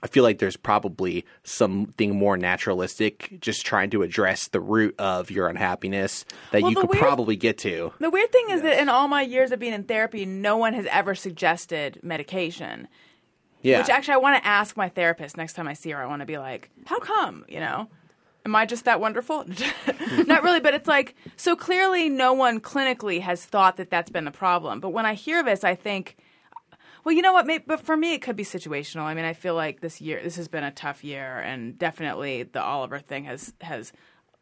I feel like there's probably something more naturalistic, just trying to address the root of your unhappiness that Well, you could weird- probably get to. The weird thing is that in all my years of being in therapy, no one has ever suggested medication. Yeah. Which actually, I want to ask my therapist next time I see her. I want to be like, "How come?" You know, am I just that wonderful? Not really, but it's like so clearly, no one clinically has thought that that's been the problem. But when I hear this, I think, well, you know what? Maybe, but for me, it could be situational. I mean, I feel like this year, this has been a tough year, and definitely the Oliver thing has has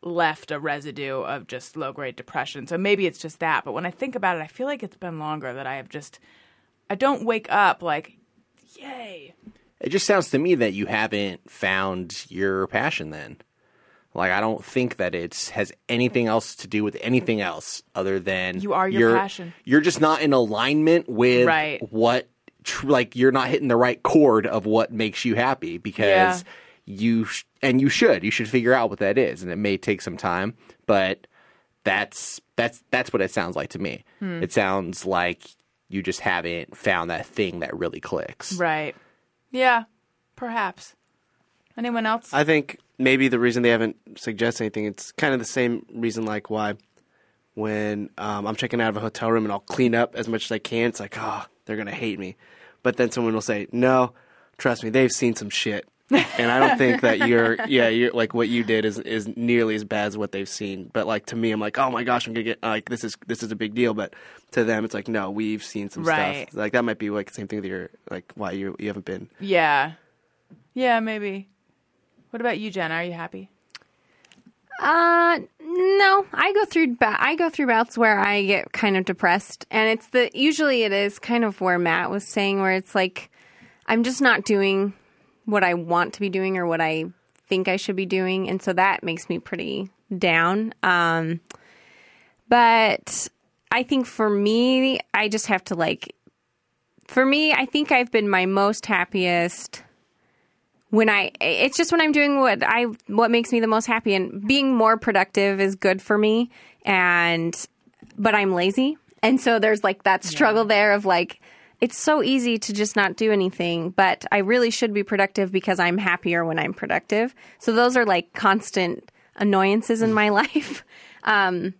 left a residue of just low grade depression. So maybe it's just that. But when I think about it, I feel like it's been longer that I have just. I don't wake up like, yay. It just sounds to me that you haven't found your passion then. Like I don't think that it has anything else to do with anything else other than You are your you're- passion. You're just not in alignment with Right. what tr- like you're not hitting the right chord of what makes you happy because Yeah. you sh- and you should you should figure out what that is and it may take some time but that's that's that's what it sounds like to me. Hmm. It sounds like you just haven't found that thing that really clicks. Right. Yeah, perhaps. Anyone else? I think maybe the reason they haven't suggested anything, it's kind of the same reason like why when um, I'm checking out of a hotel room and I'll clean up as much as I can, it's like, oh, they're going to hate me. But then someone will say, no, trust me, they've seen some shit. And I don't think that you're, yeah, you're like what you did is is nearly as bad as what they've seen. But like to me, I'm like, oh my gosh, I'm gonna get like this is this is a big deal. But to them, it's like, no, we've seen some Right. stuff. Like that might be like the same thing that you're like why you you haven't been. yeah. Yeah, maybe. What about you, Jen? Are you happy? Uh, no. I go through ba- I go through bouts where I get kind of depressed, and it's the usually it is kind of where Matt was saying, where it's like I'm just not doing what I want to be doing or what I think I should be doing, and so that makes me pretty down. Um, but I think for me, I just have to like. For me, I think I've been my most happiest when I it's just when I'm doing what I what makes me the most happy and being more productive is good for me and but I'm lazy. And so there's like that struggle there of like it's so easy to just not do anything, but I really should be productive because I'm happier when I'm productive. So those are like constant annoyances in my life. Um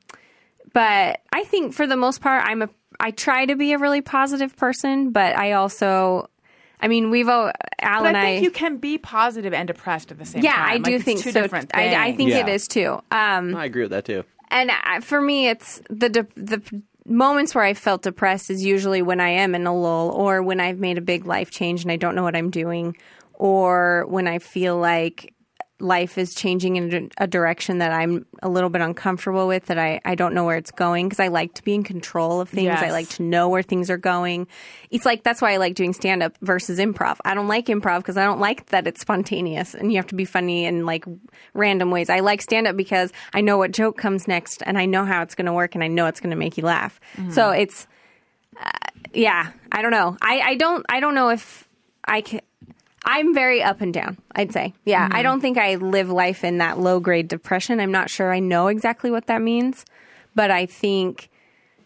but I think for the most part I'm a I try to be a really positive person, but I also I mean, we've all Al But and I think I you can be positive and depressed at the same yeah, time. I Like, do it's think two so. Different I, I think it Yeah. is too. Um, I agree with that too. and I, for me, it's the de- the moments where I felt depressed is usually when I am in a lull, or when I've made a big life change and I don't know what I'm doing, or when I feel like life is changing in a direction that I'm a little bit uncomfortable with that I, I don't know where it's going because I like to be in control of things. I like to know where things are going. It's like that's why I like doing stand up versus improv. I don't like improv because I don't like that it's spontaneous and you have to be funny in like random ways. I like stand up because I know what joke comes next and I know how it's going to work and I know it's going to make you laugh. So it's uh, yeah, I don't know. I, I don't I don't know if I can I'm very up and down, I'd say. Yeah, I don't think I live life in that low grade depression. I'm not sure I know exactly what that means, but I think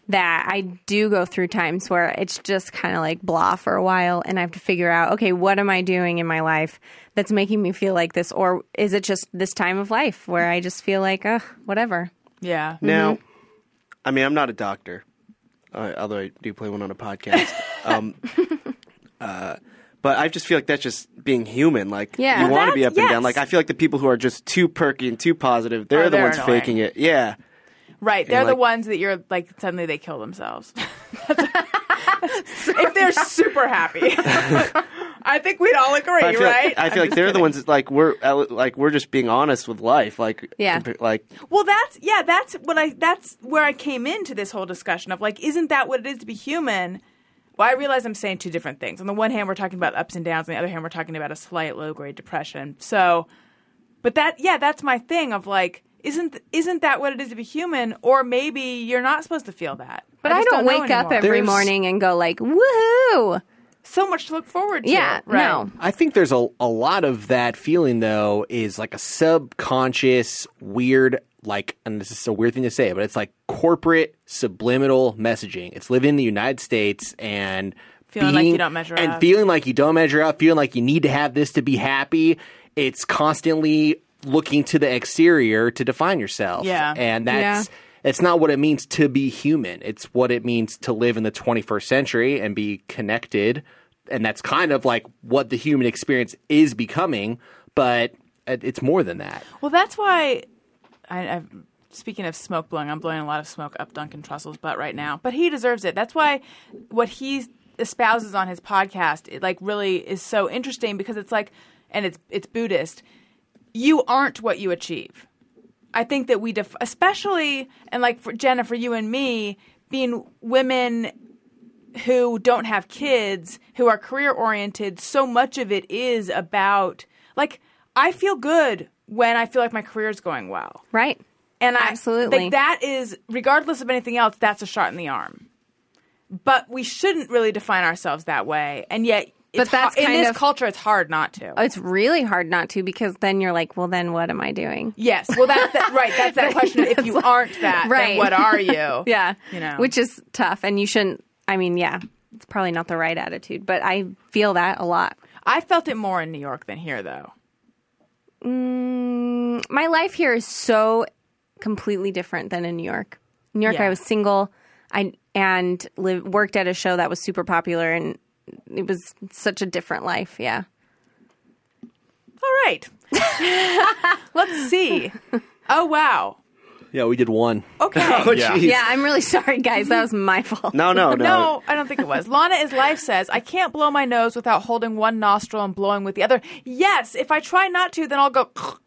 that I do go through times where it's just kind of like blah for a while and I have to figure out, okay, what am I doing in my life that's making me feel like this or is it just this time of life where I just feel like, uh, whatever. Yeah. Now, I mean, I'm not a doctor, uh, although I do play one on a podcast. um, uh, but I just feel like that's just being human. Like Yeah. you Well, want to be up that's- and down. yes. Like I feel like the people who are just too perky and too positive, they're Oh, the they're ones annoying. faking it. Yeah. Right. They're the like- ones that you're like suddenly they kill themselves. if they're super happy. I think we'd all agree, I feel right? like, I I'm feel like just they're the kidding. ones that, like we're uh, like we're just being honest with life. Like Yeah. compa- like Well, that's yeah, that's what I that's where I came into this whole discussion of like, isn't that what it is to be human? Well, I realize I'm saying two different things. On the one hand, we're talking about ups and downs. On the other hand, we're talking about a slight low grade depression. So, but that yeah, that's my thing of like, isn't isn't that what it is to be human? Or maybe you're not supposed to feel that. But I, just don't, know wake up every There's- morning and go like, woohoo! so much to look forward to. Yeah, right. no. I think there's a, a lot of that feeling though is like a subconscious weird like and this is a weird thing to say, but it's like corporate subliminal messaging. It's living in the United States and Feeling like you don't measure up. and up. feeling like you don't measure up, feeling like you need to have this to be happy. It's constantly looking to the exterior to define yourself. Yeah. And that's it's not what it means to be human. It's what it means to live in the 21st century and be connected. And that's kind of like what the human experience is becoming, but it's more than that. Well, that's why. I, I've, speaking of smoke blowing, I'm blowing a lot of smoke up Duncan Trussell's butt right now, but he deserves it. That's why what he espouses on his podcast, it like really is so interesting because it's like, and it's it's Buddhist. You aren't what you achieve. I think that we, def- especially, and like for Jenna, for you and me, being women who don't have kids, who are career oriented, so much of it is about like I feel good when I feel like my career is going well. Right. And I Absolutely. like that is regardless of anything else, that's a shot in the arm. But we shouldn't really define ourselves that way. And yet But it's that's har- in this of- culture it's hard not to. Oh, it's really hard not to because then you're like, well, then what am I doing? Yes. Well that's that, right, that's that question of if you aren't that, then Right. what are you? Yeah. You know. Which is tough. And you shouldn't, I mean, yeah, it's probably not the right attitude, but I feel that a lot. I felt it more in New York than here though. Mm, my life here is so completely different than in New York. In New York, Yeah. I was single I, and live, worked at a show that was super popular, and it was such a different life. Yeah. All right. Let's see. Oh wow. Yeah, we did one. Okay. Oh, yeah. Yeah, I'm really sorry, guys. That was my fault. No, no, no. No, I don't think it was. Lana is life says, I can't blow my nose without holding one nostril and blowing with the other. Yes, if I try not to, then I'll go.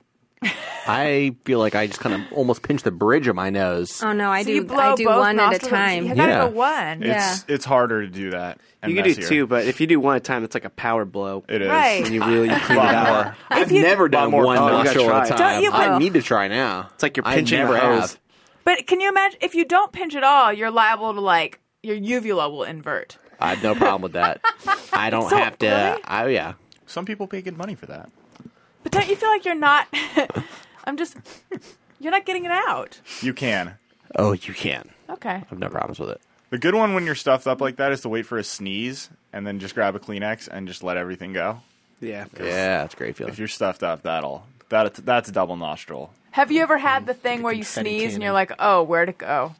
I feel like I just kind of almost pinch the bridge of my nose. Oh no, I So you do. blow I do both one at a nostrils. time. You gotta Yeah. go one. It's it's harder to do that. and You can do messier. two, but if you do one at a time, it's like a power blow. It is. Right. When you really clean it Lot out. more. I've you- never done more- one Oh, you gotta nostril at a try. time. Don't you- I Oh. need to try now. It's like you're I pinching never the hose. have. But can you imagine if you don't pinch at all, you're liable to like your uvula will invert. I have no problem with that. I don't So, have to. really? I, yeah. Some people pay good money for that. But don't you feel like you're not? I'm just. You're not getting it out. You can. Oh, you can. Okay. I have no problems with it. The good one when you're stuffed up like that is to wait for a sneeze and then just grab a Kleenex and just let everything go. Yeah. Yeah, it's a great feeling. If you're stuffed up, that'll that that's a double nostril. Have you ever had the thing where you confetti sneeze and you're like, oh, where'd it go?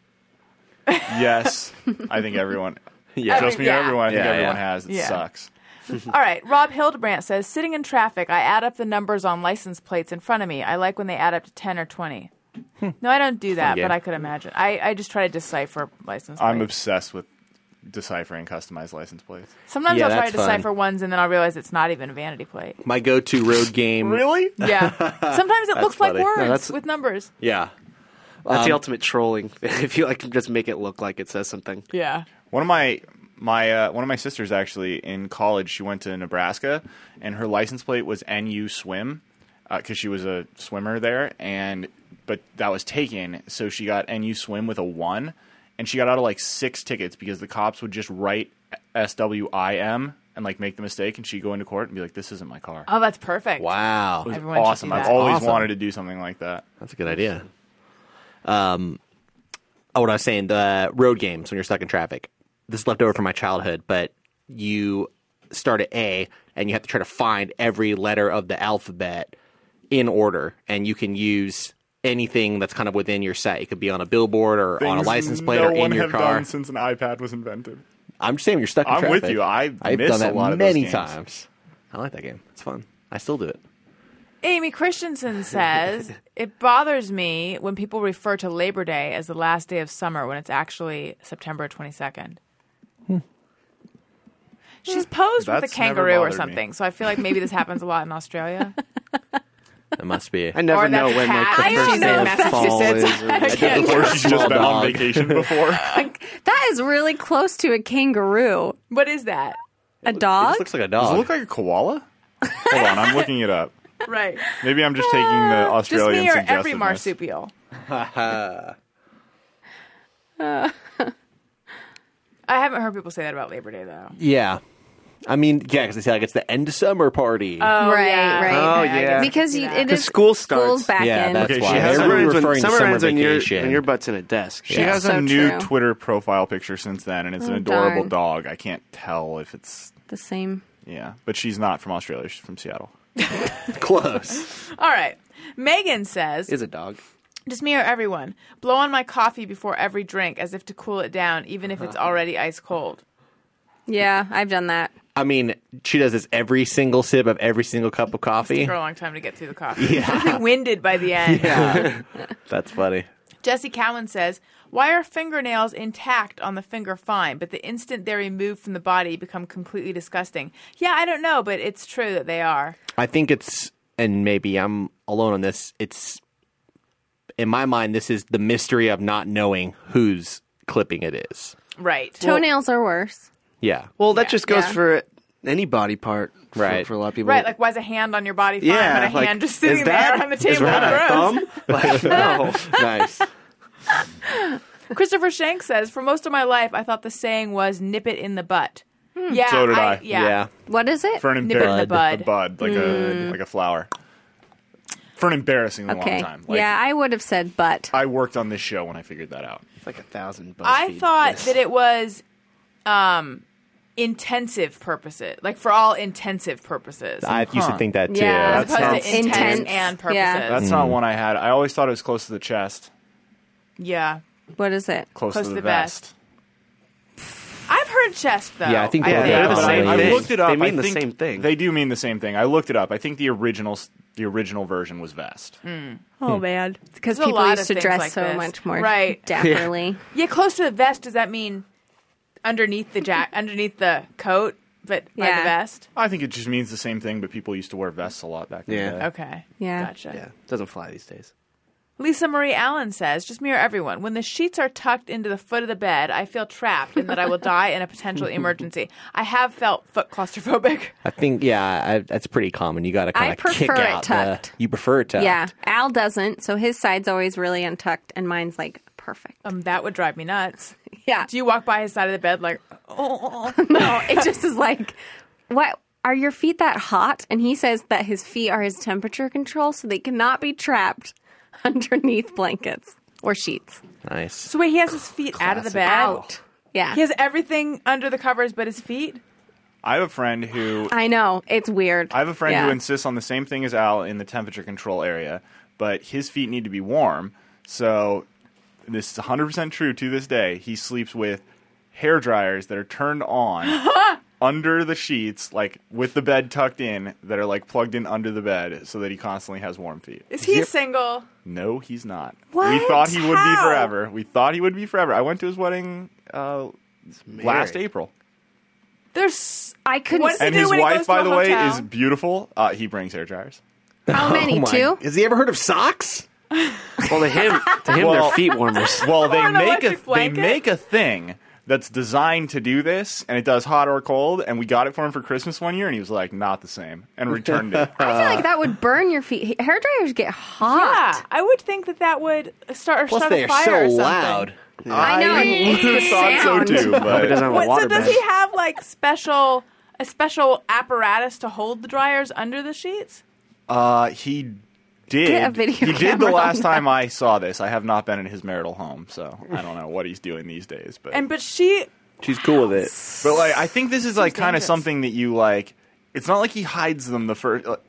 Yes, I think everyone. Yeah. Trust me, Yeah. everyone. I think Yeah, everyone yeah. has. It Yeah. sucks. All right. Rob Hildebrandt says, sitting in traffic, I add up the numbers on license plates in front of me. I like when they add up to 10 or 20. No, I don't do that, game. but I could imagine. I, I just try to decipher license plates. I'm obsessed with deciphering customized license plates. Sometimes Yeah, I'll try that's to fun. decipher ones and then I'll realize it's not even a vanity plate. My go-to road game. Really? Yeah. Sometimes it looks like funny. No, words that's- with numbers. Yeah. That's Um, the ultimate trolling. if you like just make it look like it says something. Yeah. One of my my uh, one of my sisters actually in college. She went to Nebraska, and her license plate was NU Swim because she was a swimmer there, and but that was taken. So she got NU Swim with a one, and she got out of like six tickets because the cops would just write S W I M and like make the mistake, and she'd go into court and be like, "This isn't my car." Oh, that's perfect. Wow. It was Everyone should awesome. do I've that. always Awesome. wanted to do something like that. That's a good idea. Um, oh, what I was saying, the road games when you're stuck in traffic. This is left over from my childhood, but you start at A and you have to try to find every letter of the alphabet in order, and you can use anything that's kind of within your sight. It could be on a billboard or on a license plate no or in one your have car. done since an iPad was invented. I'm just saying, you're stuck in I'm with you. I I've miss done that a lot many games. times. I like that game. It's fun. I still do it. Amy Christensen says, It bothers me when people refer to Labor Day as the last day of summer when it's actually September 22nd. She's posed with a kangaroo or bothered me. something, so I feel like maybe this happens a lot in Australia. It must be. I never know when like cat. the I first don't day of fall is. I Or, can't- Or she's just been on vacation before. That is really close to a kangaroo. what is that? A It dog? just looks like a dog. Does it look like a koala? Hold on, I'm looking it up. right. Maybe I'm just taking the Australian Just Australian me or every suggestiveness. marsupial. Uh, I haven't heard people say that about Labor Day though. Yeah. I mean, yeah, because they say like it's the end of summer party. Oh, oh right, yeah. right. Oh, yeah. because I you, can see it that. is school starts. school's back Yeah, in. that's Okay, why. she has Summer Everybody ends when, referring to summer summer ends when your, vacation. when your butt's in a desk. She Yeah, has so a new true. Twitter profile picture since then, and it's an Oh, adorable darn. dog. I can't tell if it's the same. yeah, but she's not from Australia. She's from Seattle. Close. All right. Megan says, Is a dog. just me or everyone, blow on my coffee before every drink as if to cool it down, even if it's uh-huh. already ice cold. Yeah, I've done that. I mean, she does this every single sip of every single cup of coffee. Took her a long time to get through the coffee. Yeah. winded by the end. Yeah. That's funny. Jesse Cowan says, Why are fingernails intact on the finger fine, but the instant they're removed from the body become completely disgusting? Yeah, I don't know, but it's true that they are. I think it's, and maybe I'm alone on this. It's in my mind, this is the mystery of not knowing whose clipping it is. Right. Toenails are worse. Yeah. Well, that Yeah. just goes Yeah. for any body part. for- Right. For, a lot of people. Right, like why's a hand on your body fine, yeah. but a like, hand just sitting is that, there on the table? is table? that a Gross. thumb? Like, no. nice. Christopher Shank says, For most of my life, I thought the saying was nip it in the butt. Hmm. Yeah, So did I. Yeah. Yeah. What is it? For an Nip it in the embarrassing bud. a bud, like a like a flower. For an embarrassingly Okay. long time. Like, yeah, I would have said butt. I worked on this show when I figured that out. It's like a thousand I BuzzFeed thought lists. that it was um, intensive purposes, like for all intensive purposes. I used to think that too. Yeah. as opposed sounds- to intense, Intense. and purposes. Yeah. That's not mm. one I had. I always thought it was close to the chest, Yeah. What is it? close, Close to to the the vest. vest. I've heard chest though. Yeah, I think Yeah, both they're have the it. same I thing. looked it up. They mean I the think same thing. They do mean the same thing. I looked it up. I think the original the original version was vest. Hmm. Oh man, because There's a people lot used of to things dress like so this. much more Right. dapperly. Yeah, close to the vest. Does that mean underneath the jack, underneath the coat, but by Yeah. the vest? I think it just means the same thing, but people used to wear vests a lot back in Yeah. the day. Okay. Yeah. Gotcha. Yeah, doesn't fly these days. Lisa Marie Allen says, just me or everyone, when the sheets are tucked into the foot of the bed, I feel trapped and that I will die in a potential emergency. I have felt foot claustrophobic. I think yeah, I, that's pretty common. You got to kind I of kick prefer it out tucked. the. You prefer it tucked. Yeah, Al doesn't, so his side's always really untucked, and mine's like perfect. Um, that would drive me nuts. Yeah, Do you walk by his side of the bed like, oh, no, it just is like, what? Are your feet that hot? And he says that his feet are his temperature control, so they cannot be trapped underneath blankets or sheets. Nice. so wait, he has his feet out of the bed. Out. Yeah, He has everything under the covers but his feet. I have a friend who I know it's weird. I have a friend Yeah. who insists on the same thing as Al in the temperature control area, but his feet need to be warm. So this is 100% true to this day. He sleeps with hair dryers that are turned on under the sheets, like with the bed tucked in, that are like plugged in under the bed so that he constantly has warm feet. Is he single? No, he's not. We thought he would be How? forever. We thought he would be forever. I went to his wedding uh, last. April. There's I couldn't. What is he And do his when he wife, goes to by a the way, hotel? is beautiful. Uh, he brings hair dryers. How many? Oh Two? Has he ever heard of socks? Well, to him, to him, Well- they're feet warmers. Well, they an make a electric they blanket? make a thing that's designed to do this, and it does hot or cold. And we got it for him for Christmas one year, and he was like, "Not the same," and returned it. I feel like that would burn your feet. Hair dryers get hot. Yeah, I would think that that would start, Plus, start they a are fire so or something. loud. I know. It's the thought so sound. too, Hope it but doesn't have a What, so does bed. he have like special a special apparatus to hold the dryers under the sheets? uh, he did. Get a video he did the last time I saw this. I have not been in his marital home, so I don't know what he's doing these days. But And but she She's cool with it. But like, I think this is like kind of something that you like. It's not like he hides them the first. Like,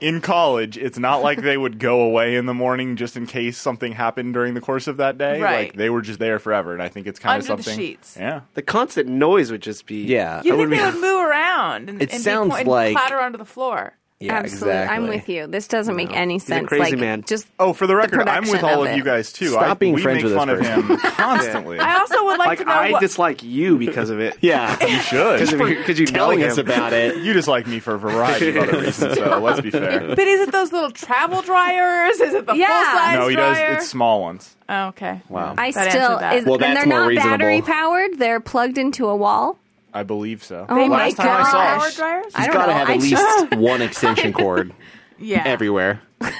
in college, it's not like they would go away in the morning just in case something happened during the course of that day. Right. Like they were just there forever, and I think it's kind Under of the something. sheets. Yeah. The constant noise would just be. Yeah. you I think would they be- would move around and, It and sounds be, and like- clatter onto the floor. Yeah, Absolutely, exactly. I'm with you. This doesn't make any a sense. crazy like, man. Just Oh, for the record, I'm with all of of you guys too. Stop I, being we friends make with this fun of him constantly. I also would like, Like to know I what. dislike you because of it. Yeah. you should. because you know telling us about it. You dislike me for a variety of other reasons. So let's be fair. but is it those little travel dryers? Is it the Yeah. full size No, he does. dryer? It's small ones. Oh, okay. Wow. I That still answered that. is, Well, and that's they're more not reasonable. battery powered. They're plugged into a wall. I believe so. Oh my Last time I God. saw Power it, dryers? I He's don't got to know. have I at just- least one extension cord Yeah. everywhere.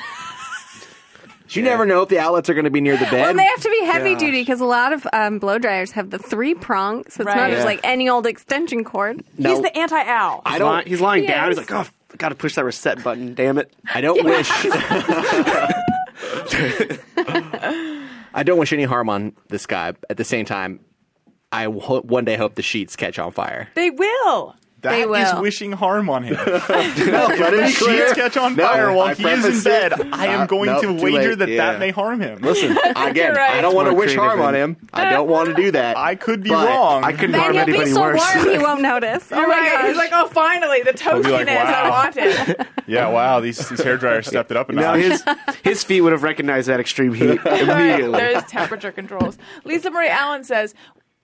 You never know if the outlets are going to be near the bed. and they have to be heavy Gosh. duty because a lot of um, blow dryers have the three prong, so it's Right. not just like any old extension cord. Now, He's the anti-owl. I don't. lying, he's lying He down. is. He's like, oh, I got to push that reset button. Damn it. I don't wish. I don't wish any harm on this guy. At the same time, I ho- one day hope the sheets catch on fire. They will. that They is will. wishing harm on him. no, let it be Sheets catch on No, fire while I he is in bed. it- I am Uh, going no, to wager that Yeah. that may harm him. Listen, again, right. I don't want to wish harm on him. I don't want to do that. I could be wrong. I couldn't Then harm you'll be anybody so worse. warm you won't notice. Oh You're my right. gosh. He's like, oh, finally, the I'll be like, I wow. wanted. Yeah, wow. These these hair dryers stepped it up a No, notch. his his feet would have recognized that extreme heat immediately. There's temperature controls. Lisa Marie Allen says,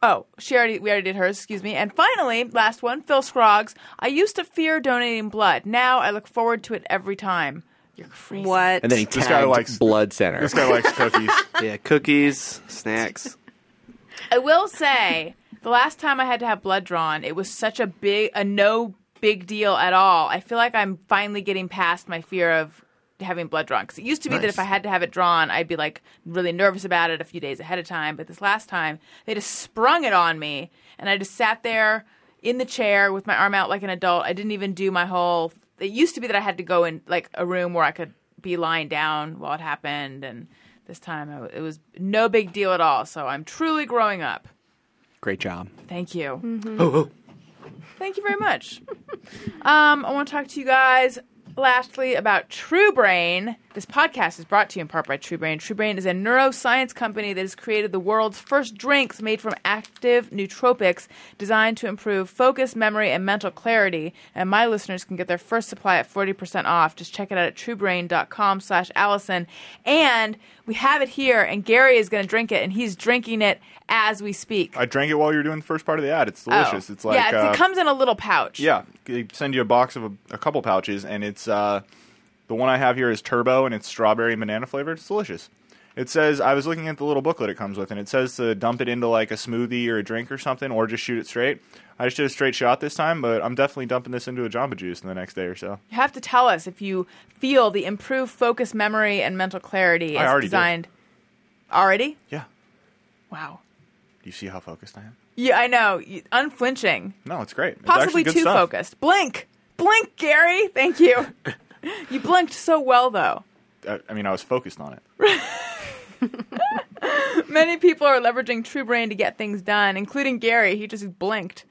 "Oh, she already we already did hers. Excuse me." And finally, last one, Phil Scroggs. I used to fear donating blood. Now I look forward to it every time. You're crazy. What? and then he This tagged guy likes- blood center. this guy likes cookies. yeah, cookies, snacks. I will say, the last time I had to have blood drawn, it was such a big, a no big deal at all. I feel like I'm finally getting past my fear of having blood drawn because it used to be that if I had to have it drawn, I'd be like really nervous about it a few days ahead of time. But this last time, they just sprung it on me, and I just sat there in the chair with my arm out like an adult. I didn't even do my whole. It used to be that I had to go in like a room where I could be lying down while it happened, and this time I, it was no big deal at all. So I'm truly growing up. Great job. Thank you. Thank you very much. Um, I want to talk to you guys lastly about True Brain. This podcast is brought to you in part by True Brain. True Brain is a neuroscience company that has created the world's first drinks made from active nootropics designed to improve focus, memory, and mental clarity. And my listeners can get their first supply at 40% off. Just check it out at truebrain.com slash Alison. And we have it here, and Gary is going to drink it, and he's drinking it as we speak. I drank it while you were doing the first part of the ad. It's delicious. Oh. It's like yeah, it's, uh, it comes in a little pouch. Yeah, they send you a box of a, a couple pouches, and it's uh, the one I have here is turbo, and it's strawberry and banana flavored. It's delicious. It says I was looking at the little booklet it comes with, and it says to dump it into like a smoothie or a drink or something, or just shoot it straight. I just did a straight shot this time, but I'm definitely dumping this into a Jamba Juice in the next day or so. You have to tell us if you feel the improved focus, memory, and mental clarity I is already did. designed. Already? Yeah. Wow. Do you see how focused I am? Yeah, I know. Unflinching. No, it's great. It's Possibly too stuff. focused. Blink. Blink, Gary. Thank you. you blinked so well, though. I, I mean, I was focused on it. Many people are leveraging True Brain to get things done, including Gary. He just blinked.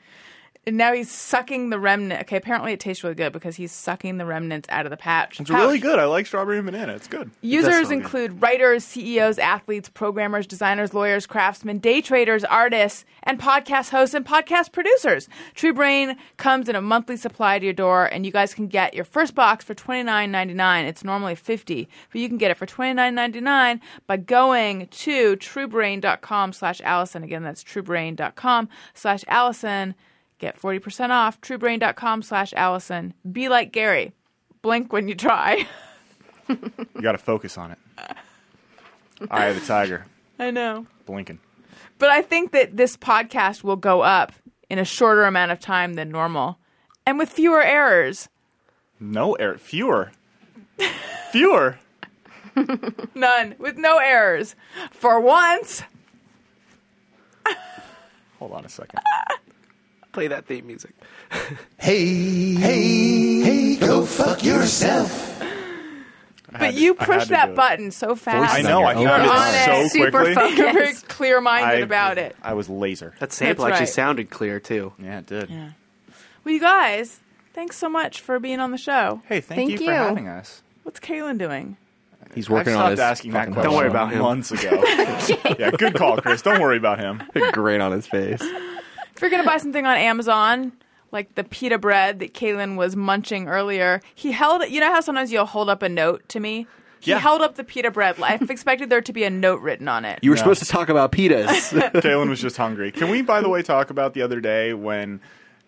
And now he's sucking the remnant. Okay, apparently it tastes really good because he's sucking the remnants out of the patch. It's pouch. really good. I like strawberry and banana. It's good. Users smell good. include writers, CEOs, athletes, programmers, designers, lawyers, craftsmen, day traders, artists, and podcast hosts and podcast producers. True Brain comes in a monthly supply to your door, and you guys can get your first box for twenty nine ninety nine. It's normally fifty, but you can get it for twenty nine ninety nine by going to truebrain.com slash Alison. Again, that's truebrain.com slash Alison. Get forty percent off. Truebrain.com slash Alison. Be like Gary. Blink when you try. You got to focus on it. Eye of the tiger, I know. blinking. But I think that this podcast will go up in a shorter amount of time than normal and with fewer errors. No error. Fewer. Fewer. None. With no errors. For once. Hold on a second. Play that theme music. Hey, hey, hey, go fuck yourself. But had to- you I pushed that do it. button so fast. I know. I You're found on it it. so Super quickly. focused. You're very clear minded I- about it. I was laser. That sample That's actually right. sounded clear too. Yeah, it did. Yeah. Well, you guys, thanks so much for being on the show. Hey, thank, Thank you, for you. having us. What's Caelan doing? He's working I've working stopped on his asking that question. Don't worry about him. Months ago. yeah, good call, Chris. Don't worry about him. Great on his face. If you're going to buy something on Amazon, like the pita bread that Caelan was munching earlier, he held, you know how sometimes you'll hold up a note to me? He Yeah. held up the pita bread. I expected there to be a note written on it. You were Yeah. supposed to talk about pitas. Caelan was just hungry. Can we, by the way, talk about the other day when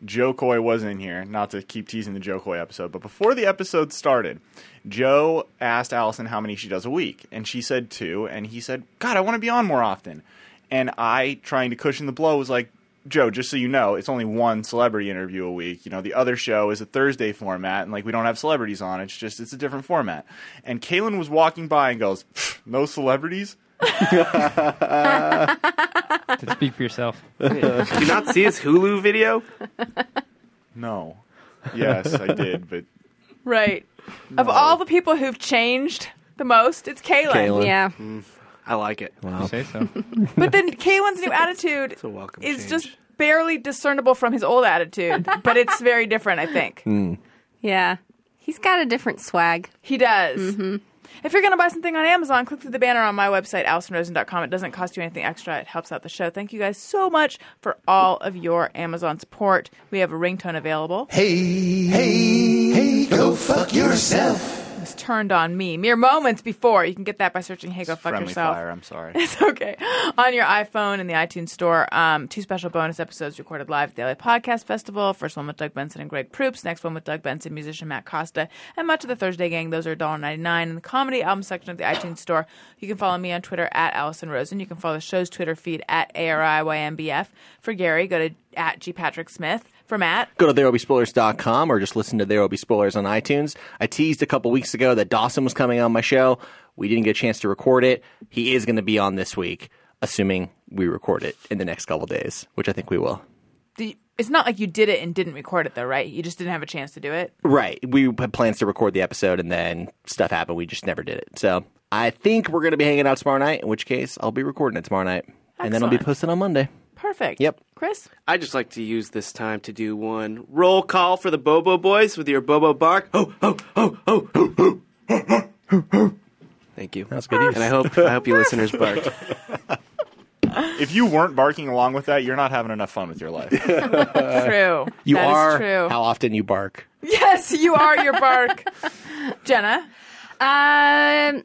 Jo Koy wasn't in here? Not to keep teasing the Jo Koy episode, but before the episode started, Jo asked Alison how many she does a week, and she said two, and he said, "God, I want to be on more often." And I, trying to cushion the blow, was like, Jo, just so you know, it's only one celebrity interview a week. You know, the other show is a Thursday format, and like we don't have celebrities on. It's just it's a different format. And Caelan was walking by and goes, "No celebrities." To speak for yourself. Do you not see his Hulu video? No. Yes, I did, but Right. Of all the people who've changed the most, it's Caelan. Caelan. Yeah. Mm. I like it. You say so. But then Caelan's new attitude a welcome is change. just barely discernible from his old attitude. but it's very different, I think. Hmm. Yeah. He's got a different swag. He does. Mm-hmm. If you're going to buy something on Amazon, click through the banner on my website, AlisonRosen.com. It doesn't cost you anything extra. It helps out the show. Thank you guys so much for all of your Amazon support. We have a ringtone available. Hey, hey, hey, go fuck yourself. It's turned on me mere moments before. You can get that by searching "Hey, go fuck yourself." fire. I'm sorry. It's okay. On your iPhone in the iTunes Store, um, two special bonus episodes recorded live at the LA Podcast Festival. First one with Doug Benson and Greg Proops. Next one with Doug Benson, musician Matt Costa, and much of the Thursday Gang. Those are $1.99 in the comedy album section of the iTunes Store. You can follow me on Twitter at Alison Rosen. You can follow the show's Twitter feed at ARIYMBF. For Gary, go to at G Patrick Smith. For Matt, Go to there'llbespoilers.com or just listen to There Will Be Spoilers on iTunes. I teased a couple weeks ago that Dawson was coming on my show. We didn't get a chance to record it. He is going to be on this week, assuming we record it in the next couple days, which I think we will. you- it's not like you did it and didn't record it, though, right? You just didn't have a chance to do it. Right. We had plans to record the episode and then stuff happened. We just never did it. So I think we're going to be hanging out tomorrow night, in which case I'll be recording it tomorrow night. And then I'll be Excellent. posted on Monday. Perfect. Yep. Chris? I just like to use this time to do one roll call for the Bobo Boys with your Bobo bark. Ho ho ho ho ho ho ho ho ho. Thank you. That's good use. And I hope I hope you listeners barked. if you weren't barking along with that, you're not having enough fun with your life. True. You That is are true. how often you bark. Yes, you are your bark. Jenna? Um,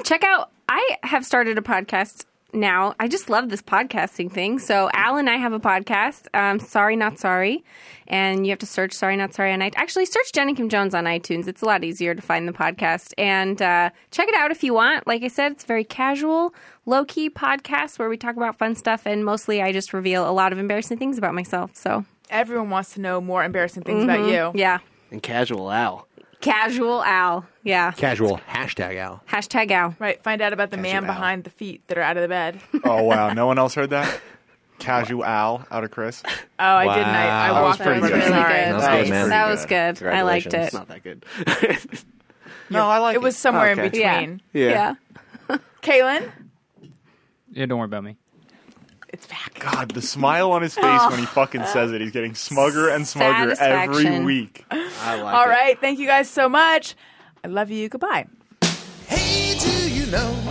check out. I have started a podcast now. I just love this podcasting thing. So Al and I have a podcast. Um, sorry, not sorry, and you have to search "Sorry, Not Sorry" on iTunes. Actually, search Jenna Kim Jones on iTunes. It's a lot easier to find the podcast and uh, check it out if you want. Like I said, it's very casual, low key podcast where we talk about fun stuff, and mostly I just reveal a lot of embarrassing things about myself. So Everyone wants to know more embarrassing things about you. Mm-hmm. yeah, And casual Al. Casual Al. Yeah, Casual. Hashtag Al. hashtag Al. Right. Find out about the man Al. behind the feet that are out of the bed. Oh, wow, no one else heard that. Casual out of Chris. Oh, I didn't. I, I Wow. walked That was over. pretty good. Sorry. That was good, man. That was good. I liked it. Congratulations. Not that good. No, I like It It was somewhere in Okay. Yeah. between. yeah. Caelan? Yeah, don't worry about me. It's back. God, the smile on his face when he oh. fucking says it. He's getting smugger and smugger every week. I like All it. right. Thank you guys so much. I love you. Goodbye. Hey, do you know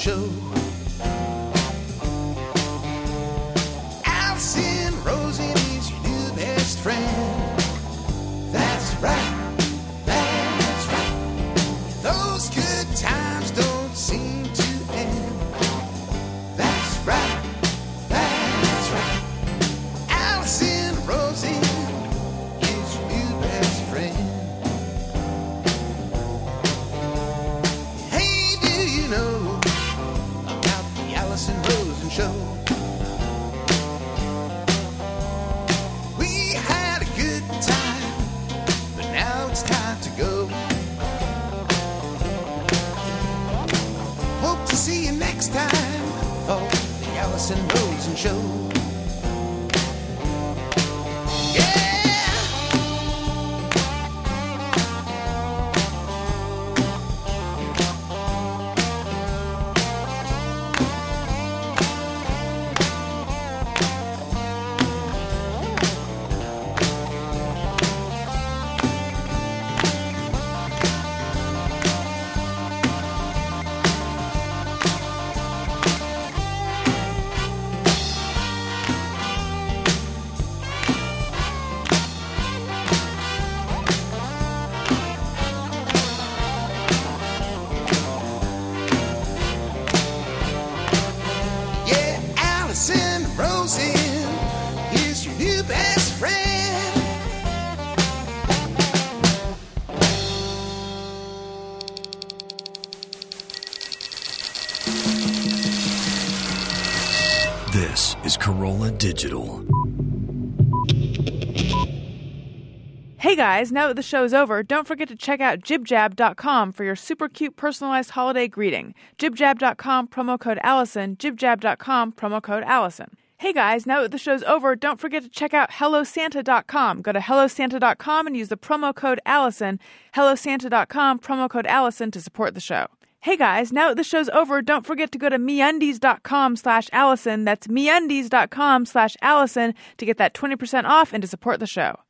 show. Time for the Alison Rosen Show. Guys, now that the show's over, don't forget to check out jibjab.com for your super cute personalized holiday greeting. jibjab.com, promo code Alison, jibjab.com, promo code Alison. Hey guys, now that the show's over, don't forget to check out hellosanta.com. Go to hellosanta.com and use the promo code Alison, hellosanta.com, promo code Alison to support the show. Hey guys, now that the show's over, don't forget to go to meundies.com slash Alison. That's meundies.com slash Alison to get that 20% off and to support the show.